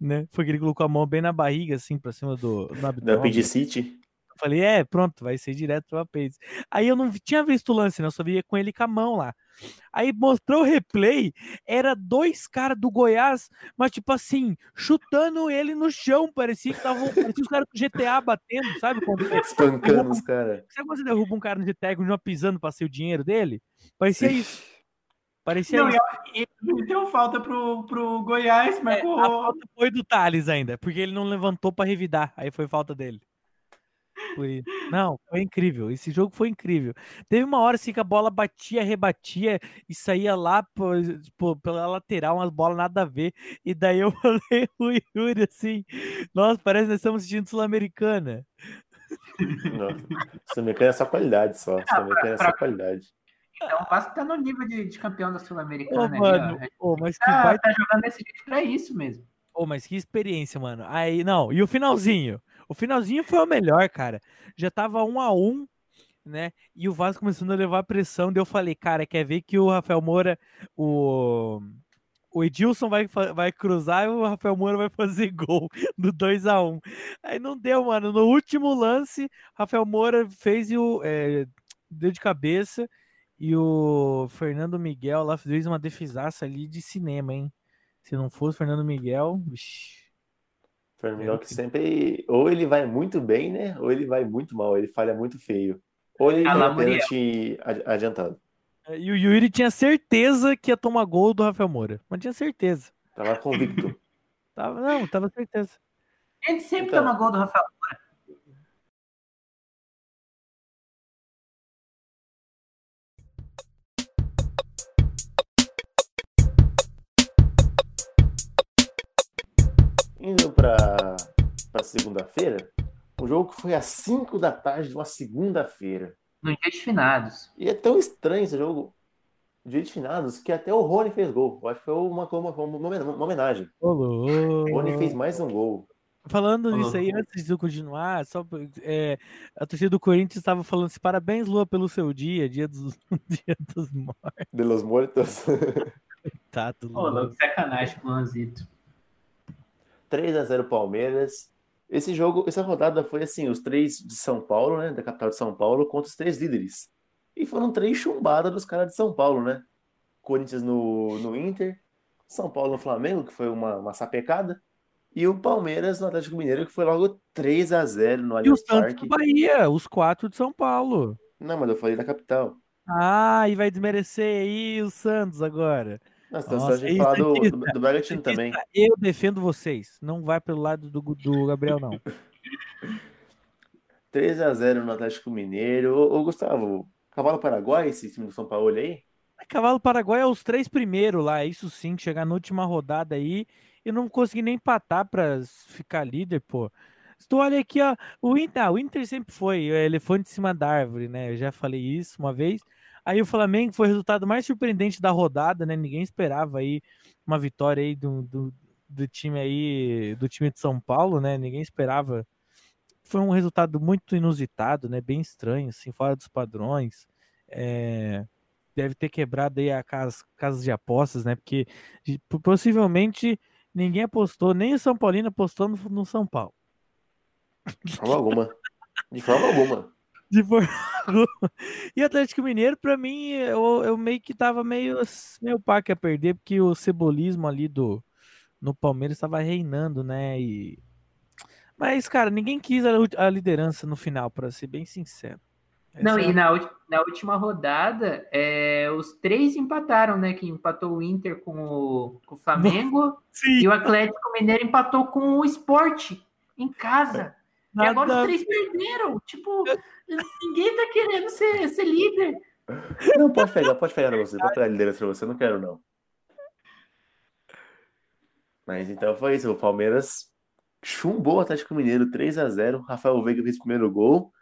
né? Foi que ele colocou a mão bem na barriga, assim, pra cima do, do. Eu falei, é, pronto, vai ser direto pro apêndice. Aí eu não tinha visto o lance, né? Eu só via com ele com a mão lá. Aí mostrou o replay, era dois caras do Goiás, mas tipo assim, chutando ele no chão, parecia que estavam, parecia os caras do GTA batendo, sabe? Quando *laughs* Espancando os caras. Sabe quando você derruba um cara no GT e pisando pra ser o dinheiro dele? Parecia isso. Parecia Não, isso. ele deu falta pro, pro Goiás, É, marcou. a falta foi do Thales ainda, porque ele não levantou pra revidar. Aí foi falta dele. Por isso. Não, foi incrível. Esse jogo foi incrível. Teve uma hora assim que a bola batia, rebatia e saía lá pô, pô, pela lateral, umas bolas nada a ver. E daí eu *laughs* falei o Yuri assim: Nossa, parece que nós estamos assistindo Sul-Americana. Nossa. Sul-Americana é só qualidade só. Sul-Americana é só qualidade. Então o Vasco tá no nível de, de campeão da Ô, Sul-Americana. ali, mano, ô, mas que Tá, baita tá jogando desse jeito pra isso mesmo. Ô, mas que experiência, mano. Aí, não, e o finalzinho? O finalzinho foi o melhor, cara. Já tava um a um, né? E o Vasco começando a levar pressão. Daí eu falei, cara, quer ver que o Rafael Moura, o. O Edilson vai, vai cruzar e o Rafael Moura vai fazer *laughs* gol do 2 a 1 Aí não deu, mano. No último lance, Rafael Moura fez e o. é, deu de cabeça. E o Fernando Miguel lá fez uma defesaça ali de cinema, hein? Se não fosse Fernando Miguel, vixi. Fernando Miguel que sempre. Ou ele vai muito bem, né? Ou ele vai muito mal. Ele falha muito feio. Ou ele Ah lá, ganha pênalti adi- adiantado. E o Yuri tinha certeza que ia tomar gol do Rafael Moura. Mas tinha certeza. Tava convicto. *laughs* Tava, não, tava certeza. A gente sempre Então. toma gol do Rafael. Indo pra, pra segunda-feira, um jogo que foi às 5 da tarde de uma segunda-feira. No dia de finados. E é tão estranho esse jogo, dia de finados, que até o Rony fez gol. Eu acho que foi uma, uma, uma, uma homenagem. Ô, O Rony fez mais um gol. Falando nisso aí, antes de eu continuar, só, é, a torcida do Corinthians estava falando assim: parabéns, Lua, pelo seu dia, dia dos, *laughs* dia dos mortos. De los Mortos. Tá, do Ô, louco, sacanagem com o Luanzito. 3 a 0 Palmeiras. Esse jogo, essa rodada foi assim, os três de São Paulo, né, da capital de São Paulo, contra os três líderes. E foram três chumbadas dos caras de São Paulo, né? Corinthians no, no Inter, São Paulo no Flamengo, que foi uma, uma sapecada, e o Palmeiras no Atlético Mineiro, que foi logo 3 a 0 no E o Allianz Santos Parque. do Bahia, os quatro de São Paulo. Não, mas eu falei da capital. Ah, e vai desmerecer aí o Santos agora. Estamos Nossa, a gente falar do, do, do Bragantino também. Eu defendo vocês. Não vai pelo lado do, do Gabriel, não. *laughs* 3 a 0 no Atlético Mineiro. Ô, ô, Gustavo, Cavalo Paraguai, esse time do São Paulo aí? Cavalo Paraguai é os três primeiros lá, isso sim, chegar na última rodada aí e não conseguir nem empatar pra ficar líder, pô. Tu olha aqui, ó, o Inter, ah, o Inter sempre foi é, elefante em cima da árvore, né? Eu já falei isso uma vez. Aí o Flamengo foi o resultado mais surpreendente da rodada, né? Ninguém esperava aí uma vitória aí do, do, do time aí, do time de São Paulo, né? Ninguém esperava. Foi um resultado muito inusitado, né? Bem estranho, assim, fora dos padrões. É, deve ter quebrado aí a casa, casas de apostas, né? Porque possivelmente ninguém apostou, nem o São Paulino apostou no, no São Paulo. De forma alguma. De forma alguma. De gol. *laughs* E Atlético Mineiro, pra mim, eu, eu meio que tava meio, meio pá que a perder, porque o cebolismo ali do, no Palmeiras estava reinando, né? E... Mas, cara, ninguém quis a, a liderança no final, pra ser bem sincero. Não, Essa é e a- na, na última rodada, é, os três empataram, né? Que empatou o Inter com o, com o *laughs* Flamengo Sim, e o Atlético Mineiro empatou com o Sport em casa. E agora nada- os três perderam. Tipo, ninguém tá querendo ser, ser líder. Não, pode pegar, pode pegar você, pode pegar a liderança pra você, eu não quero não. Mas então foi isso, o Palmeiras chumbou o Atlético Mineiro 3 a 0 Rafael Veiga fez o primeiro gol.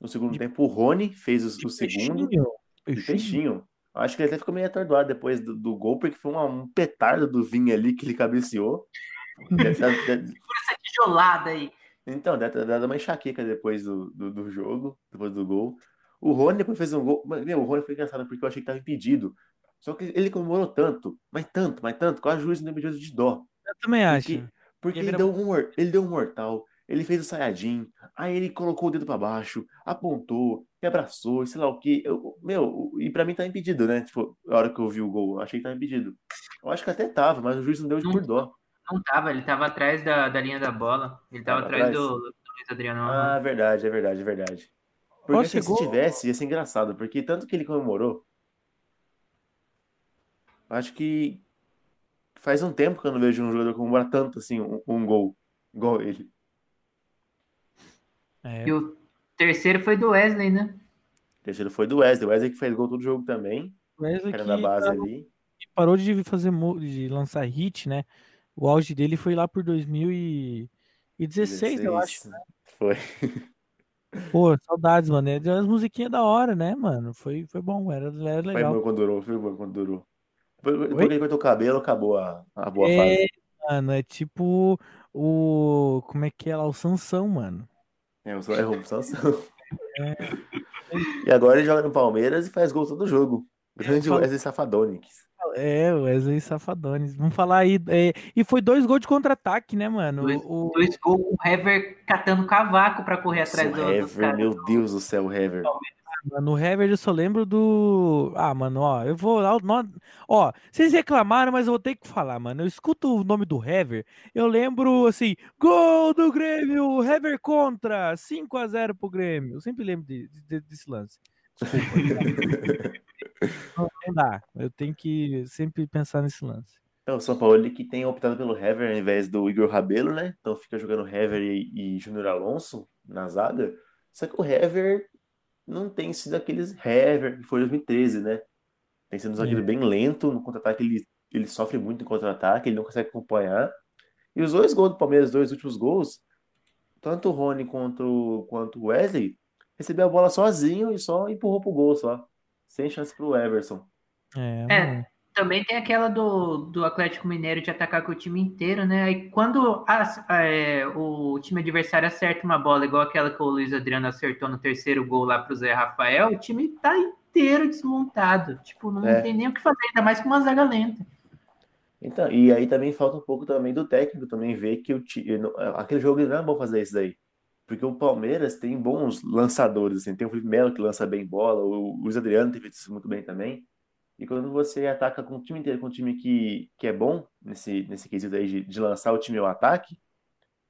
No segundo tempo, o Rony fez o, o segundo. Peixinho, E peixinho. Peixinho. Acho que ele até ficou meio atordoado depois do, do gol, porque foi uma- um petardo do Vinha ali que ele cabeceou. *laughs* Deve- Essa tijolada aí. Então, ter dado uma enxaqueca depois do, do, do jogo, depois do gol. O Rony depois fez um gol. Meu, o Rony foi engraçado porque eu achei que tava impedido. Só que ele comemorou tanto, mas tanto, mas tanto, que o juiz não impediu de dó. Eu também acho. Porque, ele, deu um, ele deu um mortal, ele fez o Sayajin, aí ele colocou o dedo pra baixo, apontou, me abraçou, sei lá o que. Eu, meu, e pra mim tá impedido, né? Tipo, a hora que eu vi o gol, achei que tava impedido. Eu acho que até tava, mas o juiz não deu de por dó. Não tava, ele tava atrás da, da linha da bola. Ele tava, Tava atrás, atrás? do, do Luiz Adriano. Ah, verdade, é verdade, é verdade. Porque chegou- se tivesse, ia ser engraçado, porque tanto que ele comemorou. Acho que faz um tempo que eu não vejo um jogador comemorar tanto assim um, um gol, igual ele. É. E o terceiro foi do Wesley, né? O terceiro foi do Wesley, o Wesley que fez gol todo jogo também, Wesley era que base parou, ali. parou de fazer de lançar hit, né? O auge dele foi lá por 2016, eu acho. 16. Foi. Pô, saudades, mano. É as musiquinhas da hora, né, mano? Foi, foi bom, era, era Foi legal. bom quando durou, foi bom quando durou. Depois que ele cortou o cabelo, acabou a, a boa É, fase. mano, é tipo o. Como é que é lá? O Sansão, mano. É, o é o Sansão. E agora ele joga no Palmeiras e faz gol todo jogo. Grande falo- Wesley Safadonix. É, Wesley Safadones. Vamos falar aí. é, e foi dois gols de contra-ataque, né, mano? Dois, O, dois gols com o Hever catando cavaco pra correr Nossa, atrás o do, dos Hever, meu Deus do céu, o Hever. Mano, o Hever eu só lembro do. Ah, mano, ó, eu vou. Ó, vocês reclamaram, mas eu vou ter que falar, mano. Eu escuto o nome do Hever, eu lembro assim: gol do Grêmio, Hever contra, 5 a 0 pro Grêmio. Eu sempre lembro de- de- desse lance. Desculpa. *laughs* não, não dá. Eu tenho que sempre pensar nesse lance. É o São Paulo que tem optado pelo Hever ao invés do Igor Rabelo, né? Então fica jogando Hever e, e Júnior Alonso na zaga. Só que o Hever não tem sido aqueles Hever que foi em 2013, né? Tem sido um zagueiro É. bem lento. No contra-ataque ele, ele sofre muito em contra-ataque, ele não consegue acompanhar. E os dois gols do Palmeiras, os dois últimos gols, tanto o Rony quanto, quanto o Wesley, recebeu a bola sozinho e só empurrou pro gol só. Sem chance pro Everson. É, É. Também tem aquela do, do Atlético Mineiro de atacar com o time inteiro, né? Aí quando as- é, o time adversário acerta uma bola, igual aquela que o Luiz Adriano acertou no terceiro gol lá pro Zé Rafael, o time tá inteiro desmontado. Tipo, não É. tem nem o que fazer, ainda mais com uma zaga lenta. Então, e aí também falta um pouco também do técnico também ver que o ti- não- aquele jogo não é bom fazer isso daí. Porque o Palmeiras tem bons lançadores, assim, tem o Felipe Melo que lança bem bola, o Luiz Adriano tem feito isso muito bem também. E quando você ataca com o time inteiro, com um time que, que é bom nesse, nesse quesito aí de, de lançar o time ao ataque,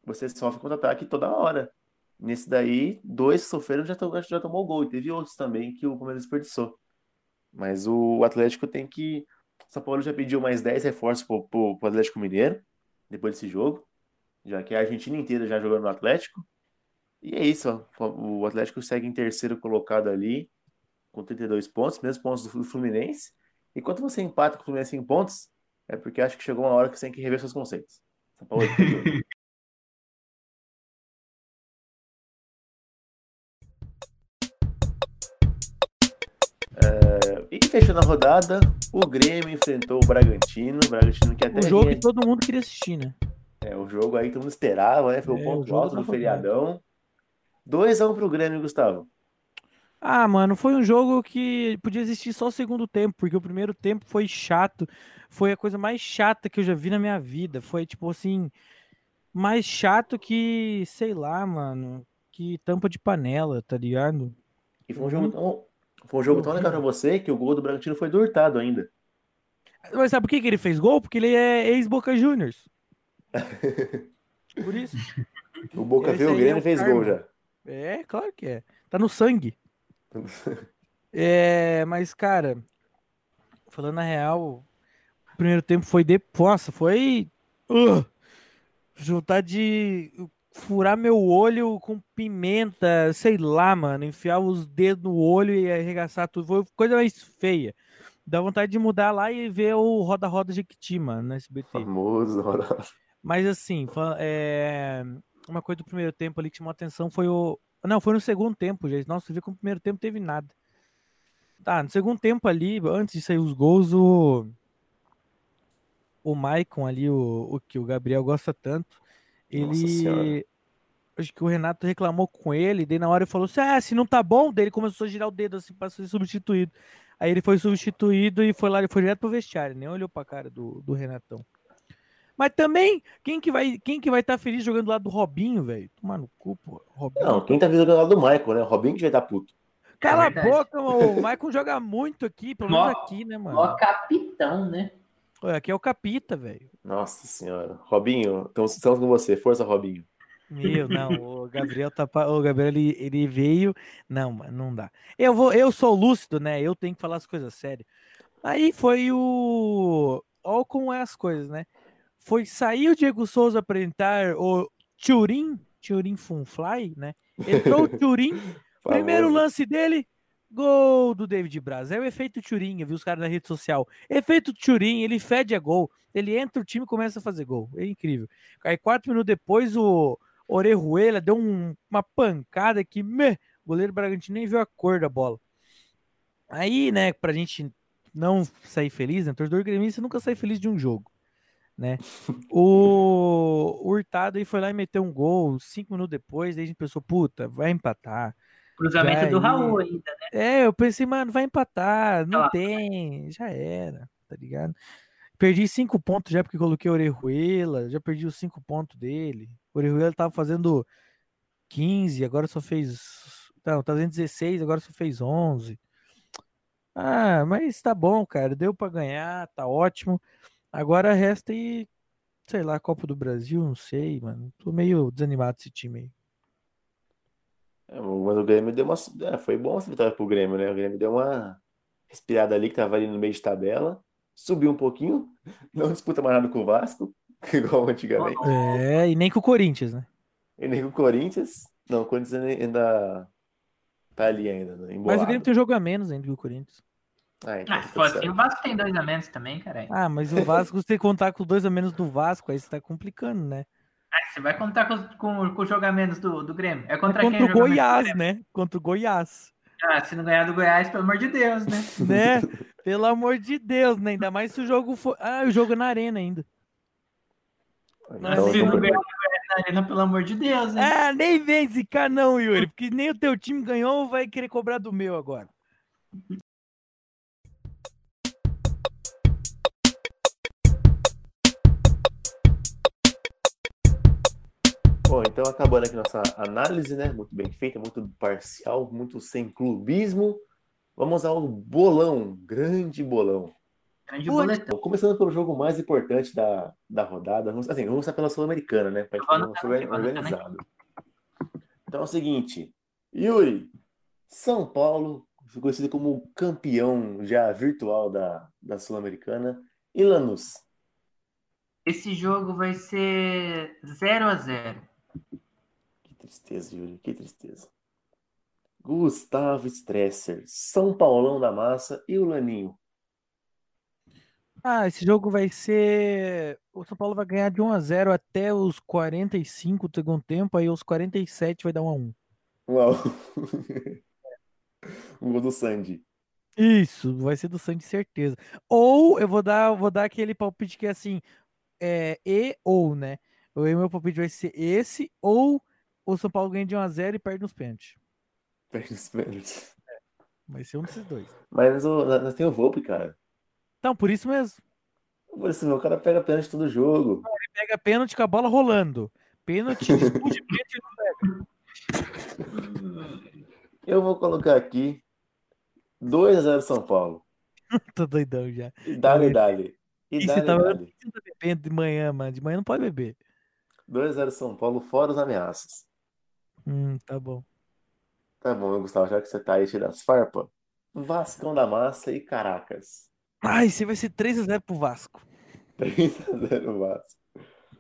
você sofre contra-ataque toda hora. Nesse daí, dois sofreram já, to- já tomou gol. E teve outros também que o Palmeiras desperdiçou. Mas o Atlético tem que. São Paulo já pediu mais 10 reforços pro, pro, pro Atlético Mineiro, depois desse jogo. Já que a Argentina inteira já jogando no Atlético. E é isso, ó. O Atlético segue em terceiro colocado ali, com 32 pontos, mesmos pontos do Fluminense. E quando você empata com o Fluminense em pontos, é porque acho que chegou uma hora que você tem que rever seus conceitos. São Paulo é. *laughs* É, E fechando a rodada, o Grêmio enfrentou o Bragantino. O Bragantino que até O jogo vinha- que todo mundo queria assistir, né? é, o jogo aí que todo mundo esperava, né? Foi o É, ponto alto do rodada. feriadão. 2x1 pro Grêmio, Gustavo. Ah, mano, foi um jogo que podia existir só o segundo tempo, porque o primeiro tempo foi chato. Foi a coisa mais chata que eu já vi na minha vida. Foi, tipo assim, mais chato que, sei lá, mano, que tampa de panela, tá ligado? E foi um jogo tão, foi um jogo tão legal pra você que o gol do Bragantino foi do Hurtado ainda. Mas sabe por que, que ele fez gol? Porque ele é ex-Boca Juniors. *laughs* Por isso. O Boca Esse viu o é Grêmio o e fez gol já. É, claro que é. Tá no sangue. *laughs* É, mas, cara, falando a real, o primeiro tempo foi de. Nossa, foi. Uh, juntar de furar meu olho com pimenta, sei lá, mano. Enfiar os dedos no olho e arregaçar tudo. Foi coisa mais feia. Dá vontade de mudar lá e ver o Roda Roda Jequiti, mano, no SBT. Famoso. Ronaldo. Mas assim, é, uma coisa do primeiro tempo ali que chamou atenção foi o. Não, foi no segundo tempo, gente. Nossa, você viu que no primeiro tempo teve nada. Tá, no segundo tempo ali, antes de sair os gols, o. O Maicon ali, o, o que o Gabriel gosta tanto, ele. Acho que o Renato reclamou com ele, daí na hora ele falou assim: ah, se não tá bom, daí ele começou a girar o dedo assim pra ser substituído. Aí ele foi substituído e foi lá, ele foi direto pro vestiário, nem olhou pra cara do, do Renatão. Mas também, quem que vai quem que vai estar feliz jogando do lado do Robinho, velho? Tomar no cu, pô. Robinho. Não, quem tá vendo o lado do Michael, né? O Robinho que já tá puto. Cala É a boca, mano. o Michael joga muito aqui, pelo menos aqui, né, mano? Ó, capitão, né? Olha, Aqui é o Capita, velho. Nossa senhora. Robinho, estamos, estamos com você. Força, Robinho. Meu, não, o Gabriel tá. pa- O Gabriel ele, ele veio. Não, mano, não dá. Eu vou, eu sou lúcido, né? Eu tenho que falar as coisas sérias. Aí foi o. Olha como é as coisas, né? Foi sair o Diego Souza pra entrar o Turim, Turim Funfly, né? Entrou o *laughs* Turim, primeiro lance dele, gol do David Braz. É o efeito Turim, eu vi os caras na rede social. Efeito Turim, ele fede a gol. Ele entra, o time começa a fazer gol. É incrível. Aí quatro minutos depois, o Orejuela deu um- uma pancada que meh, o goleiro Bragantino nem viu a cor da bola. Aí, né, pra gente não sair feliz, né, torcedor gremista nunca sai feliz de um jogo, né? *laughs* O, o Hurtado aí foi lá e meteu um gol, cinco minutos depois, aí a gente pensou, puta, vai empatar. Cruzamento Já do aí. Raul ainda, né? É, eu pensei, mano, vai empatar, não tem, já era, tá ligado? Perdi cinco pontos já porque coloquei o Orejuela, já perdi os cinco pontos dele. O Orejuela tava fazendo 15, agora só fez. Não, tá fazendo 16, agora só fez 11. Ah, mas tá bom, cara, deu pra ganhar, tá ótimo. Agora resta ir, sei lá, Copa do Brasil, não sei, mano. Tô meio desanimado desse time aí. É, mas o Grêmio deu uma. é, foi bom essa vitória pro Grêmio, né? O Grêmio deu uma respirada ali, que tava ali no meio de tabela. Subiu um pouquinho. *laughs* Não disputa mais nada com o Vasco, *laughs* igual antigamente. É, e nem com o Corinthians, né? E nem com o Corinthians. Não, o Corinthians ainda tá ali ainda, né? Mas o. Grêmio tem um jogo a menos ainda que o Corinthians. Ah, então Ah, se o Vasco tem dois a menos também, cara. Ah, mas o Vasco, se você contar com dois a menos do Vasco, aí você tá complicando, né? Ah, você vai contar com, com, com o jogo a menos do, do Grêmio. É É contra, contra quem o Goiás, né? Contra o Goiás. Ah, se não ganhar do Goiás, pelo amor de Deus, né? *laughs* Né? Pelo amor de Deus, né? Ainda mais se o jogo for. Ah, o jogo é na arena ainda. Então, se então, não ganhar do Goiás na arena, pelo amor de Deus, né? Ah, nem vem zicar, não, Yuri. Porque nem o teu time ganhou, vai querer cobrar do meu agora. Bom, então acabando aqui nossa análise, né? Muito bem feita, muito parcial, muito sem clubismo. Vamos ao bolão, grande bolão. Grande boletão. Então, começando pelo jogo mais importante da, da rodada, vamos, assim, vamos começar pela Sul-Americana, né? Para Eu vou não vou anotar organizado. Então é o seguinte, Yuri, São Paulo, conhecido como campeão já virtual da, da Sul-Americana, e Lanús. Esse jogo vai ser 0 a 0 Que tristeza, Yuri, que tristeza. Gustavo Stresser, São Paulão da Massa e o Laninho. Ah, esse jogo vai ser. O São Paulo vai ganhar de 1 a 0 até os 45 do segundo tempo, aí os 47 vai dar 1 a 1. Uau! *laughs* um gol do Sandy. Isso, vai ser do Santos, certeza. Ou eu vou dar, vou dar aquele palpite que é assim, é e ou, né? O meu palpite vai ser esse, ou o São Paulo ganha de 1 a 0 e perde nos pênaltis. Perde os pênaltis. Vai ser um desses dois. Mas o- nós temos o Volpe, cara. Então, por isso mesmo. Por isso, meu cara pega pênalti todo jogo. Pega pênalti com a bola rolando. Pênalti, *laughs* disputa de pênalti. Eu vou colocar aqui 2x0 São Paulo. *laughs* Tô doidão já. E dale, dale. E E dale, você tava dale. você tá bebendo de manhã, mano. De manhã não pode beber. 2x0 São Paulo, fora os ameaças. Hum, tá bom. Tá bom, Gustavo, já que você tá aí cheio das farpas. Vascão da Massa e Caracas. Ai, você vai ser 3x0 pro Vasco. *laughs* 3x0 Vasco.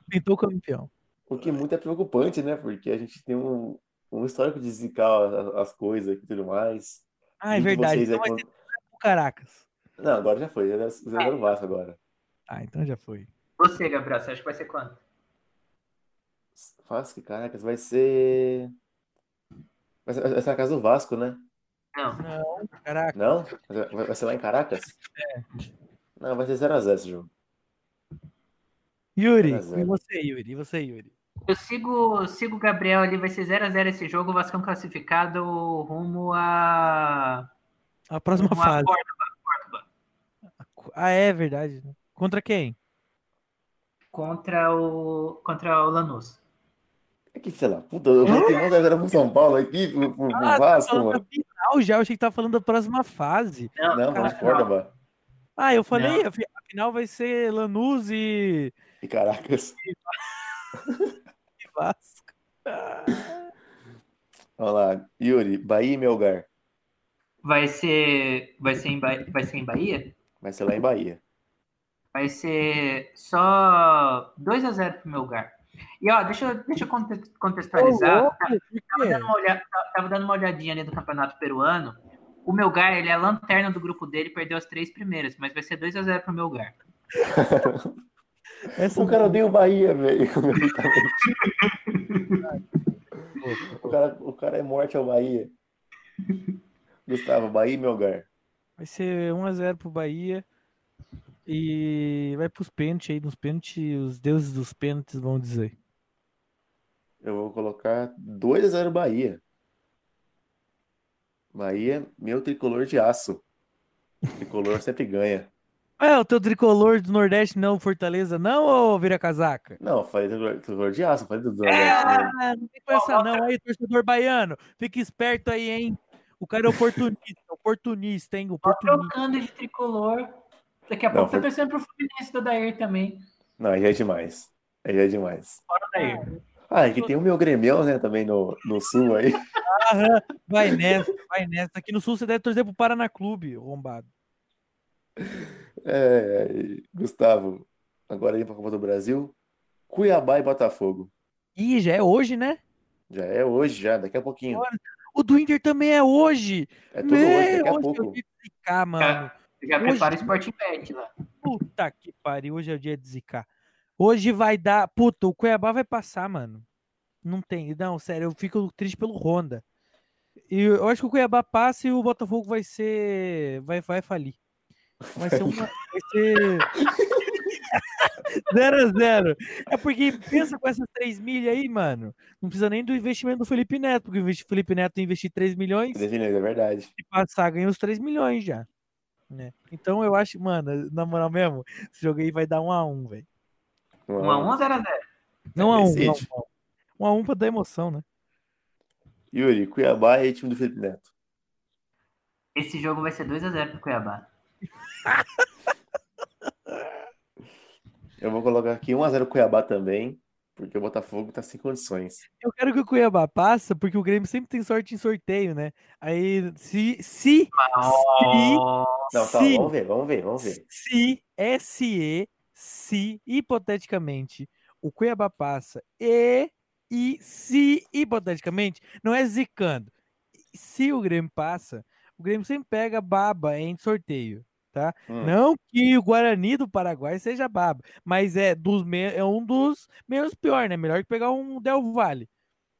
Pintou o campeão. O que muito é preocupante, né? Porque a gente tem um, um histórico de zicar as, as coisas e tudo mais. Ah, é verdade. aí Então vai quando- ser 3x0 pro Caracas. Não, agora já foi. 0x0 Vasco agora. Ah, então já foi. Você, Gabriel, você acha que vai ser quanto? Vasco e Caracas vai ser. Vai ser, vai ser na casa do Vasco, né? Não. Não, Caracas. Não? Vai, vai ser lá em Caracas? É. Não, vai ser 0x0 esse jogo. Yuri, 0 a 0. e você, Yuri? E você, Yuri? Eu sigo, sigo o Gabriel ali, vai ser 0x0 esse jogo, o Vascão classificado rumo a. A próxima rumo a fase. Córdoba, Córdoba. Ah, é verdade. né? Contra quem? Contra o. Contra o Lanús. É que, sei lá, puta, eu botei mais 0x0 pro São Paulo aqui, pro, pro, pro Ah, Vasco, mano. final já, eu achei que tava falando da próxima fase. Não, Não, cara, Córdoba Ah, eu falei, Não. a fi- a final vai ser Lanús e e Caracas. *laughs* e Vasco. Vamos lá, Yuri, Bahia e Melgar. Vai ser. Vai ser em, Ba- vai ser em Bahia? Vai ser lá em Bahia. Vai ser só 2x0 pro meu lugar. E ó, deixa, eu- deixa eu conte- contextualizar. Tava dando, uma olha- tava dando uma olhadinha ali do campeonato peruano. O Melgar, ele é a lanterna do grupo dele, perdeu as três primeiras, mas vai ser 2x0 pro Melgar. *laughs* Essa O cara odeia o Bahia, velho. *laughs* *laughs* o, cara, o cara é morte ao Bahia. Gustavo, Bahia e Melgar. vai ser 1x0 pro Bahia. E vai pros pênaltis aí, nos pênaltis, os deuses dos pênaltis vão dizer. Eu vou colocar 2x0 Bahia. Bahia, meu tricolor de aço. Tricolor *laughs* sempre ganha. É, o teu tricolor do Nordeste não, Fortaleza não, ou vira casaca? Não, eu falei tricolor, tricolor de aço, falei do Nordeste. né? Ah, não tem pressa não. Aí, torcedor baiano, fica esperto aí, hein? O cara é oportunista, oportunista, hein? Oportunista. trocando de tricolor. Daqui a Não, pouco tá foi- torcendo pro Fluminense do Dair também. Não, aí é demais. Aí já é demais. Fora Dair. Ah, e que tem o meu gremião, né, também no, no sul aí. Aham, vai nessa, vai nessa. Aqui no Sul você deve torcer pro Paraná Clube, arrombado. É, Gustavo, agora aí pra Copa do Brasil. Cuiabá e Botafogo. Ih, já é hoje, né? Já é hoje, já, daqui a pouquinho. O do Inter também é hoje. É tudo hoje, daqui a hoje pouco. eu vi zicar, mano. Já Hoje- prepara o Sporting Bet lá. Puta que pariu, hoje é o dia de zicar. Hoje vai dar. Puta, o Cuiabá vai passar, mano. Não tem. Não, sério, eu fico triste pelo Honda. E eu acho que o Cuiabá passa e o Botafogo vai ser. Vai, vai falir. Vai ser uma. Vai ser. *laughs* 0x0. É porque pensa com essas 3 milhas aí, mano. Não precisa nem do investimento do Felipe Neto, porque o Felipe Neto investir 3 milhões Definido, é verdade. se passar, ganha os 3 milhões já. Né? Então eu acho, mano, na moral mesmo, esse jogo aí vai dar 1x1, velho. 1x1 ou 0x0? Não 1x1, não, Decide. não. 1x1 pra dar emoção, né? Yuri, Cuiabá e time do Felipe Neto. Esse jogo vai ser 2x0 pro Cuiabá. *laughs* Eu vou colocar aqui 1x0 Cuiabá também, porque o Botafogo tá sem condições. Eu quero que o Cuiabá passa, porque o Grêmio sempre tem sorte em sorteio, né? Aí, se. Se. Oh, Não, tá, se, vamos ver, vamos ver, vamos ver. se, SE, se, hipoteticamente, o Cuiabá passa e. E se, hipoteticamente, não é zicando. Se o Grêmio passa, o Grêmio sempre pega baba em sorteio, tá? Hum. Não que o Guarani do Paraguai seja baba, mas é, dos me- é um dos menos pior, né? Melhor que pegar um Del Valle,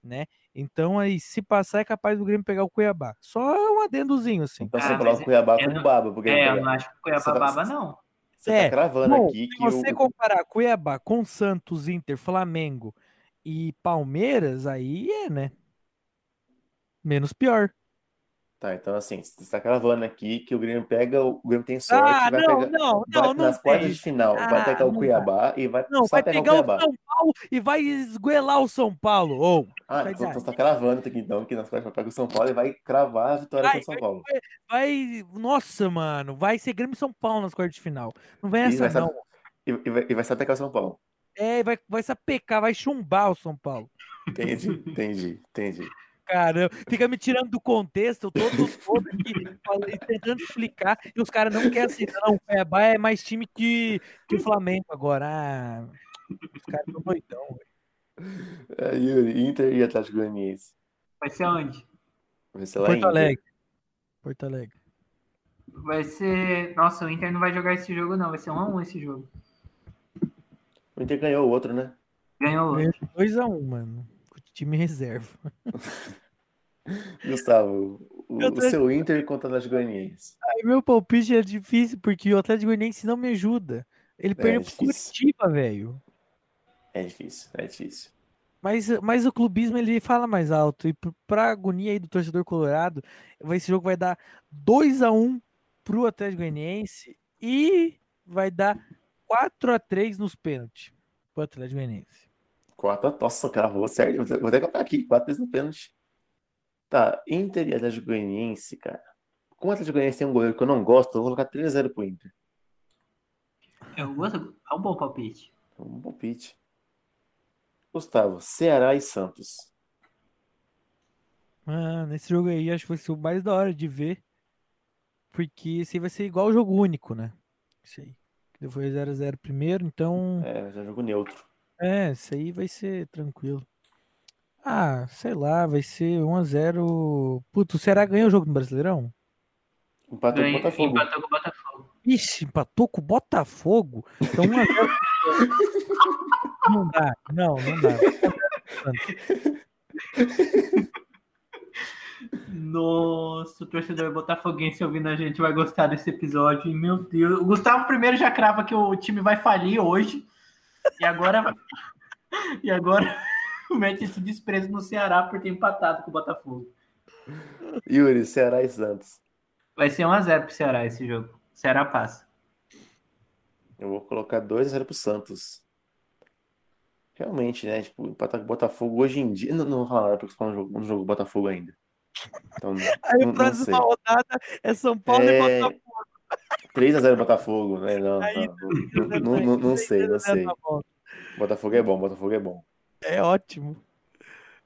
né? Então aí, se passar, é capaz do Grêmio pegar o Cuiabá. Só um adendozinho, assim. Então Ah, você coloca o Cuiabá eu como não- baba, porque é, eu não acho que o Cuiabá vai- baba, não. você É, tá cravando Bom, aqui se que você o, comparar Cuiabá com Santos, Inter, Flamengo e Palmeiras, aí é, né? Menos pior. Tá, então assim, você tá cravando aqui que o Grêmio pega, o Grêmio tem sorte, Ah, vai não, pegar, não, vai não, nas quartas de final, vai Ah, pegar o Cuiabá e vai Não, vai pegar pegar o Cuiabá. São Paulo e vai esguelar o São Paulo. Ou Ah, então daí. você tá cravando aqui então, que nas quartas vai pegar o São Paulo e vai cravar a vitória Vai, com o São Paulo. vai. Nossa, mano, vai ser Grêmio e São Paulo nas quartas de final. Não vem essa, vai, não. e, e vai, e vai sapecar o São Paulo. É, vai, vai sapecar, vai chumbar o São Paulo. Entendi, entendi, entendi. Caramba, fica me tirando do contexto, todo, todo aqui falando- tentando explicar, e os caras não querem aceitar. Não, o Cuiabá é mais time que, que o Flamengo agora. Ah, os caras estão doidão, velho. É, Yuri, Inter e Atlético Goianiense. Vai ser onde? Vai ser lá em Porto Inter. Alegre. Porto Alegre. Vai ser. Nossa, o Inter não vai jogar esse jogo, não. Vai ser 1x1 esse jogo. O Inter ganhou o outro, né? Ganhou. Ganhou de 2x1, mano. Com o time reserva. *laughs* Gustavo, o, o seu Inter contra o Atlético Goianiense. Aí meu palpite é difícil, porque o Atlético Goianiense não me ajuda. Ele perdeu pro difícil. Curitiba, velho. É difícil, é difícil. Mas, mas o clubismo ele fala mais alto. E pro- pra agonia aí do torcedor colorado, esse jogo vai dar 2x1 pro Atlético Goianiense e vai dar 4x3 nos pênaltis pro Atlético Goianiense. Quatro, nossa, cravou certo. Vou até colocar aqui, quatro vezes no pênalti. Tá, Inter e Atlético Goianiense, cara. Como o Atlético Goianiense tem um goleiro que eu não gosto, eu vou colocar 3x0 pro Inter. Eu gosto. É um bom palpite. Um palpite. Gustavo, Ceará e Santos. Mano, nesse jogo aí acho que vai ser o mais da hora de ver. Porque esse aí vai ser igual o jogo único, né? Isso aí. Que Foi 0x0 primeiro, então. É, já jogo neutro. É, isso aí vai ser tranquilo. Ah, sei lá, vai ser 1x0. Puto, o Ceará ganhou o jogo no Brasileirão? Empatou com o Botafogo. Empatou com o Botafogo. Ixi, empatou com o Botafogo? Então 1x0. *laughs* não dá, não, não dá. Nossa, o torcedor botafoguense ouvindo a gente vai gostar desse episódio. E, Meu Deus. O Gustavo primeiro já crava que o time vai falir hoje. E agora. *laughs* e agora mete esse desprezo no Ceará por ter empatado com o Botafogo. Yuri, Ceará e Santos. Vai ser 1x0 pro Ceará esse jogo. Ceará passa. Eu vou colocar 2x0 pro Santos. Realmente, né? Tipo, empatar com o Botafogo hoje em dia. Não, não vou falar nada porque falando no jogo, no jogo Botafogo ainda. Então, *laughs* Aí próximo sei. rodada é São Paulo e É, Botafogo. 3x0 Botafogo, né? Não, não, não, não sei, não sei. Botafogo é bom, Botafogo é bom. É ótimo.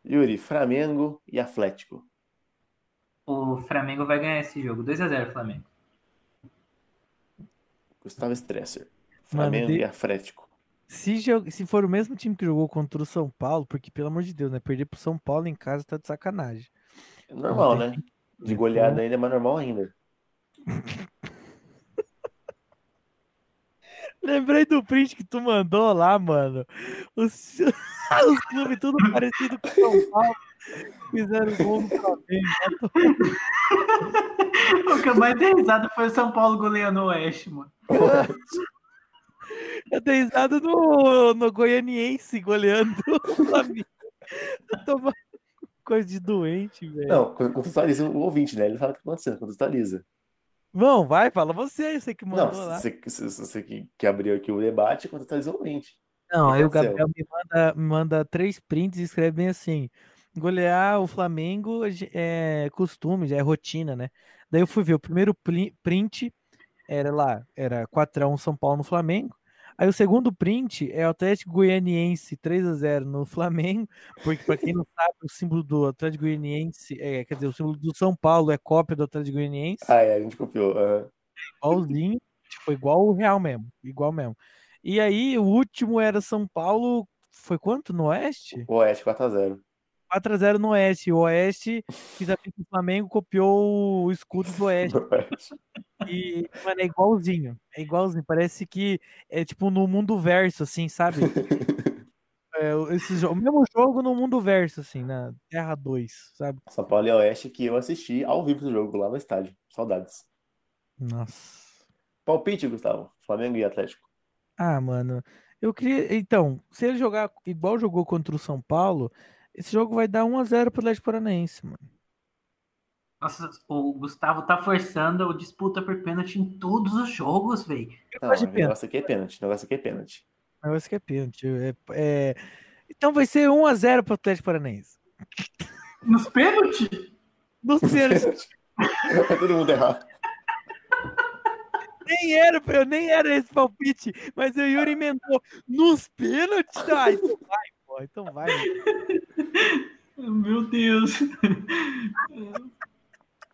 Yuri, Flamengo e Atlético. O Flamengo vai ganhar esse jogo. 2x0 Flamengo. Gustavo Stresser. Mano, Flamengo de- e Atlético. Se, se for o mesmo time que jogou contra o São Paulo, porque pelo amor de Deus, né? Perder pro São Paulo em casa tá de sacanagem. É normal, Não né? De goleada ainda é mais normal ainda. *laughs* Lembrei do print que tu mandou lá, mano. Os, *laughs* os clubes tudo parecido com o São Paulo. Fizeram gol no Flamengo. O que eu mais dei risada foi o São Paulo goleando o Oeste, mano. *laughs* Eu dei risada no, no Goianiense goleando o Flamengo. Coisa de doente, velho. Não, contextualiza o ouvinte, né? Ele sabe o que tá acontecendo, contextualiza. Vão, vai, fala você, você que Não, mandou lá. você, você, que, que abriu aqui o debate, contextualiza o ouvinte. Não, aí o? Gabriel me manda, manda três prints e escreve bem assim: golear o Flamengo é costume, já é rotina, né? Daí eu fui ver, o primeiro print era lá, era 4x1 São Paulo no Flamengo. Aí o segundo print é o Atlético Goianiense 3x0 no Flamengo, porque para quem não *laughs* sabe, o símbolo do Atlético Goianiense, é, quer dizer, o símbolo do São Paulo é cópia do Atlético Goianiense Ah, é, a gente copiou. aham. igualzinho, tipo, igual o Real mesmo, igual mesmo. E aí, o último era São Paulo, foi quanto no Oeste? O Oeste 4x0. 4x0 no Oeste. O Oeste, fiz a o Flamengo, copiou o escudo do *laughs* Oeste. E, mano, é igualzinho. É igualzinho. Parece que é tipo no mundo verso, assim, sabe? *laughs* É, esse jogo, o mesmo jogo no mundo verso, assim, na Terra 2, sabe? São Paulo e Oeste que eu assisti ao vivo do jogo lá no estádio. Saudades. Nossa. Palpite, Gustavo. Flamengo e Atlético. Ah, mano, eu queria. Então, se ele jogar igual jogou contra o São Paulo, esse jogo vai dar 1x0 pro Atlético Paranaense, mano. Nossa, o Gustavo tá forçando a disputa por pênalti em todos os jogos, velho. Não, o negócio aqui é pênalti. O negócio aqui é pênalti. Eu acho que é pênalti. É, é... Então vai ser 1x0 pro Atlético Paranaense. Nos pênaltis? Nos pênaltis. Vai todo mundo errar. nem era, eu nem era esse palpite, mas o Yuri emendou nos pênaltis. Então vai, *laughs* pô, então vai. *laughs* Meu Deus.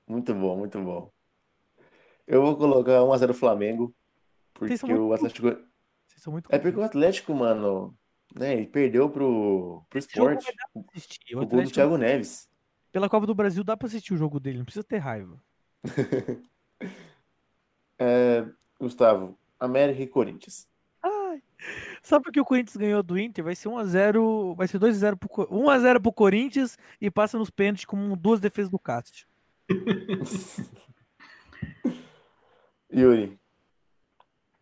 Muito bom, muito bom. Eu vou colocar 1x0 Flamengo. Porque Vocês são muito o Atlético. Vocês são muito É porque o Atlético, mano, né, ele perdeu pro, pro esporte. assistir. O O gol do Atlético, Thiago Neves. pela Copa do Brasil, dá pra assistir o jogo dele, não precisa ter raiva. *laughs* É, Gustavo, América e Corinthians. Ai. Só porque o Corinthians ganhou do Inter, vai ser 1x0, vai ser 2x0 pro, Co- 1x0 pro Corinthians e passa nos pênaltis com duas defesas do Cássio. *laughs* Yuri,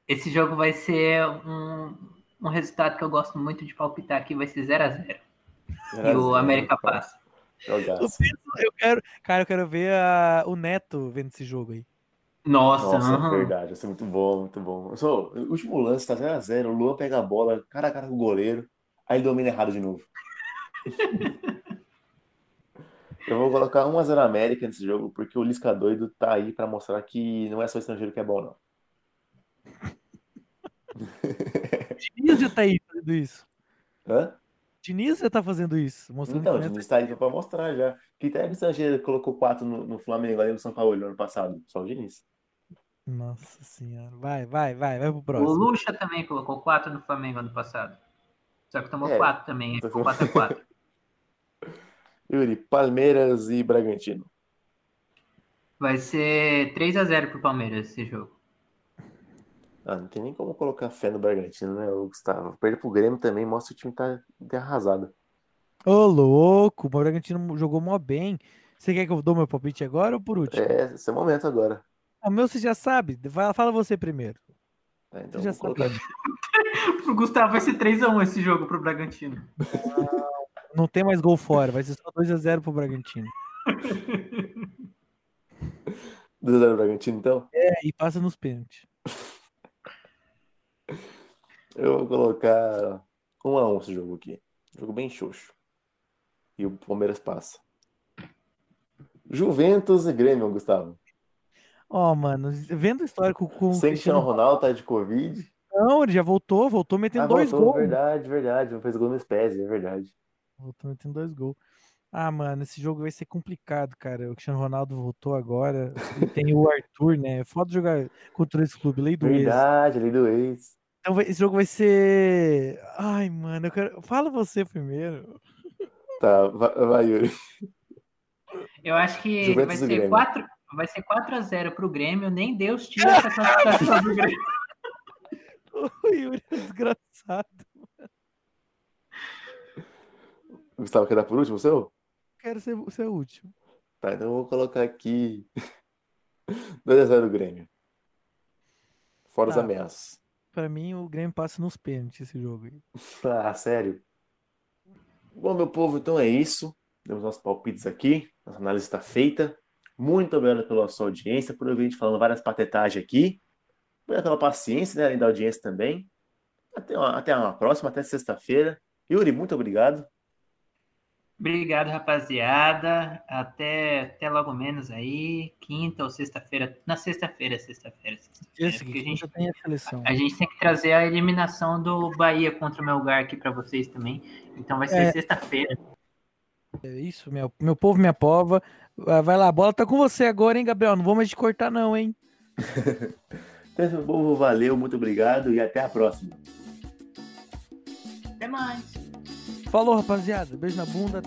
Esse jogo vai ser um, um resultado que eu gosto muito de palpitar aqui, vai ser 0x0. E o América passa. Eu, eu quero, cara, eu quero ver a- o Neto vendo esse jogo aí. Nossa, Nossa, aham. verdade, vai ser muito bom, muito bom. Só, o último lance tá 0x0, o Luan pega a bola, cara a cara com o goleiro, aí ele domina errado de novo. *laughs* Eu vou colocar 1x0 América nesse jogo, porque o Lisca doido tá aí pra mostrar que não é só estrangeiro que é bom, não. *laughs* Diniz já tá aí fazendo isso. Hã? Diniz já tá fazendo isso. Mostrando Então, o o Neto- Diniz tá aí pra mostrar já. Que técnico estrangeiro colocou 4 no, no Flamengo ali no São Paulo no ano passado? Só o Diniz. Nossa senhora. Vai, vai, vai, vai pro O próximo. Lucha também colocou 4 no Flamengo ano passado. Só que tomou É. 4 também, ficou Tomou- *laughs* 4x4. Yuri, Palmeiras e Bragantino. Vai ser 3x0 pro Palmeiras esse jogo. Ah, não tem nem como colocar fé no Bragantino, né, Gustavo? Perder pro Grêmio também mostra que o time tá de arrasado. Ô, louco, o Bragantino jogou mó bem. Você quer que eu dou meu palpite agora ou por último? É, esse é o momento agora. O meu você já sabe. Vai- Fala você primeiro. É, então Você já sabe. Pro *laughs* Gustavo vai ser 3x1 esse jogo pro Bragantino. Não tem mais gol fora, vai ser só 2x0 pro Bragantino. 2x0 Bragantino, então? É, e passa nos pênaltis. *laughs* Eu vou colocar 1x1 esse jogo aqui. Jogo bem xoxo. E o Palmeiras passa. Juventus e Grêmio, Gustavo. Ó, mano, vendo a história com, o Sem Cristiano Ronaldo, tá de Covid. Não, ele já voltou, voltou metendo Ah, dois voltou, gols. verdade, verdade. Não fez gol no Spezia, é verdade. Voltou metendo dois gols. Ah, mano, esse jogo vai ser complicado, cara. O Cristiano Ronaldo voltou agora. Tem o Arthur, né? É foda jogar contra esse clube, lei do ex. Verdade, ali do ex. Então vai- esse jogo vai ser. Ai, mano, eu quero. Fala você primeiro. Tá, vai, vai Yuri. Eu acho que Juventus vai e ser, Grêmio. 4, vai ser 4x0 pro Grêmio, nem Deus tira essa classificação do Grêmio. *laughs* O Yuri é desgraçado. Gustavo, quer dar por último o seu? Quero ser, ser o último. Tá, então eu vou colocar aqui *laughs* 2x0 do Grêmio. Fora os Tá. ameaças. Pra mim, o Grêmio passa nos pênaltis esse jogo aí. Ah, sério? Bom, meu povo, então é isso. Temos nossos palpites aqui. Nossa análise está feita. Muito obrigado pela sua audiência, por ouvir a gente falando várias patetagens aqui. Obrigado pela paciência, né, além da audiência também. Até uma, até uma próxima, até sexta-feira. Yuri, muito obrigado. Obrigado, rapaziada. Até, até logo menos aí, quinta ou sexta-feira. Na sexta-feira, sexta-feira, sexta-feira. A gente, tem a seleção. a gente tem que trazer a eliminação do Bahia contra o Melgar aqui pra vocês também. Então vai ser É. sexta-feira. É isso, meu, meu povo, minha pova. Ah, Vai lá, a bola tá com você agora, hein, Gabriel? Não vou mais te cortar, não, hein? Então, meu povo, valeu, muito obrigado e até a próxima. Até mais. Falou, rapaziada. Beijo na bunda.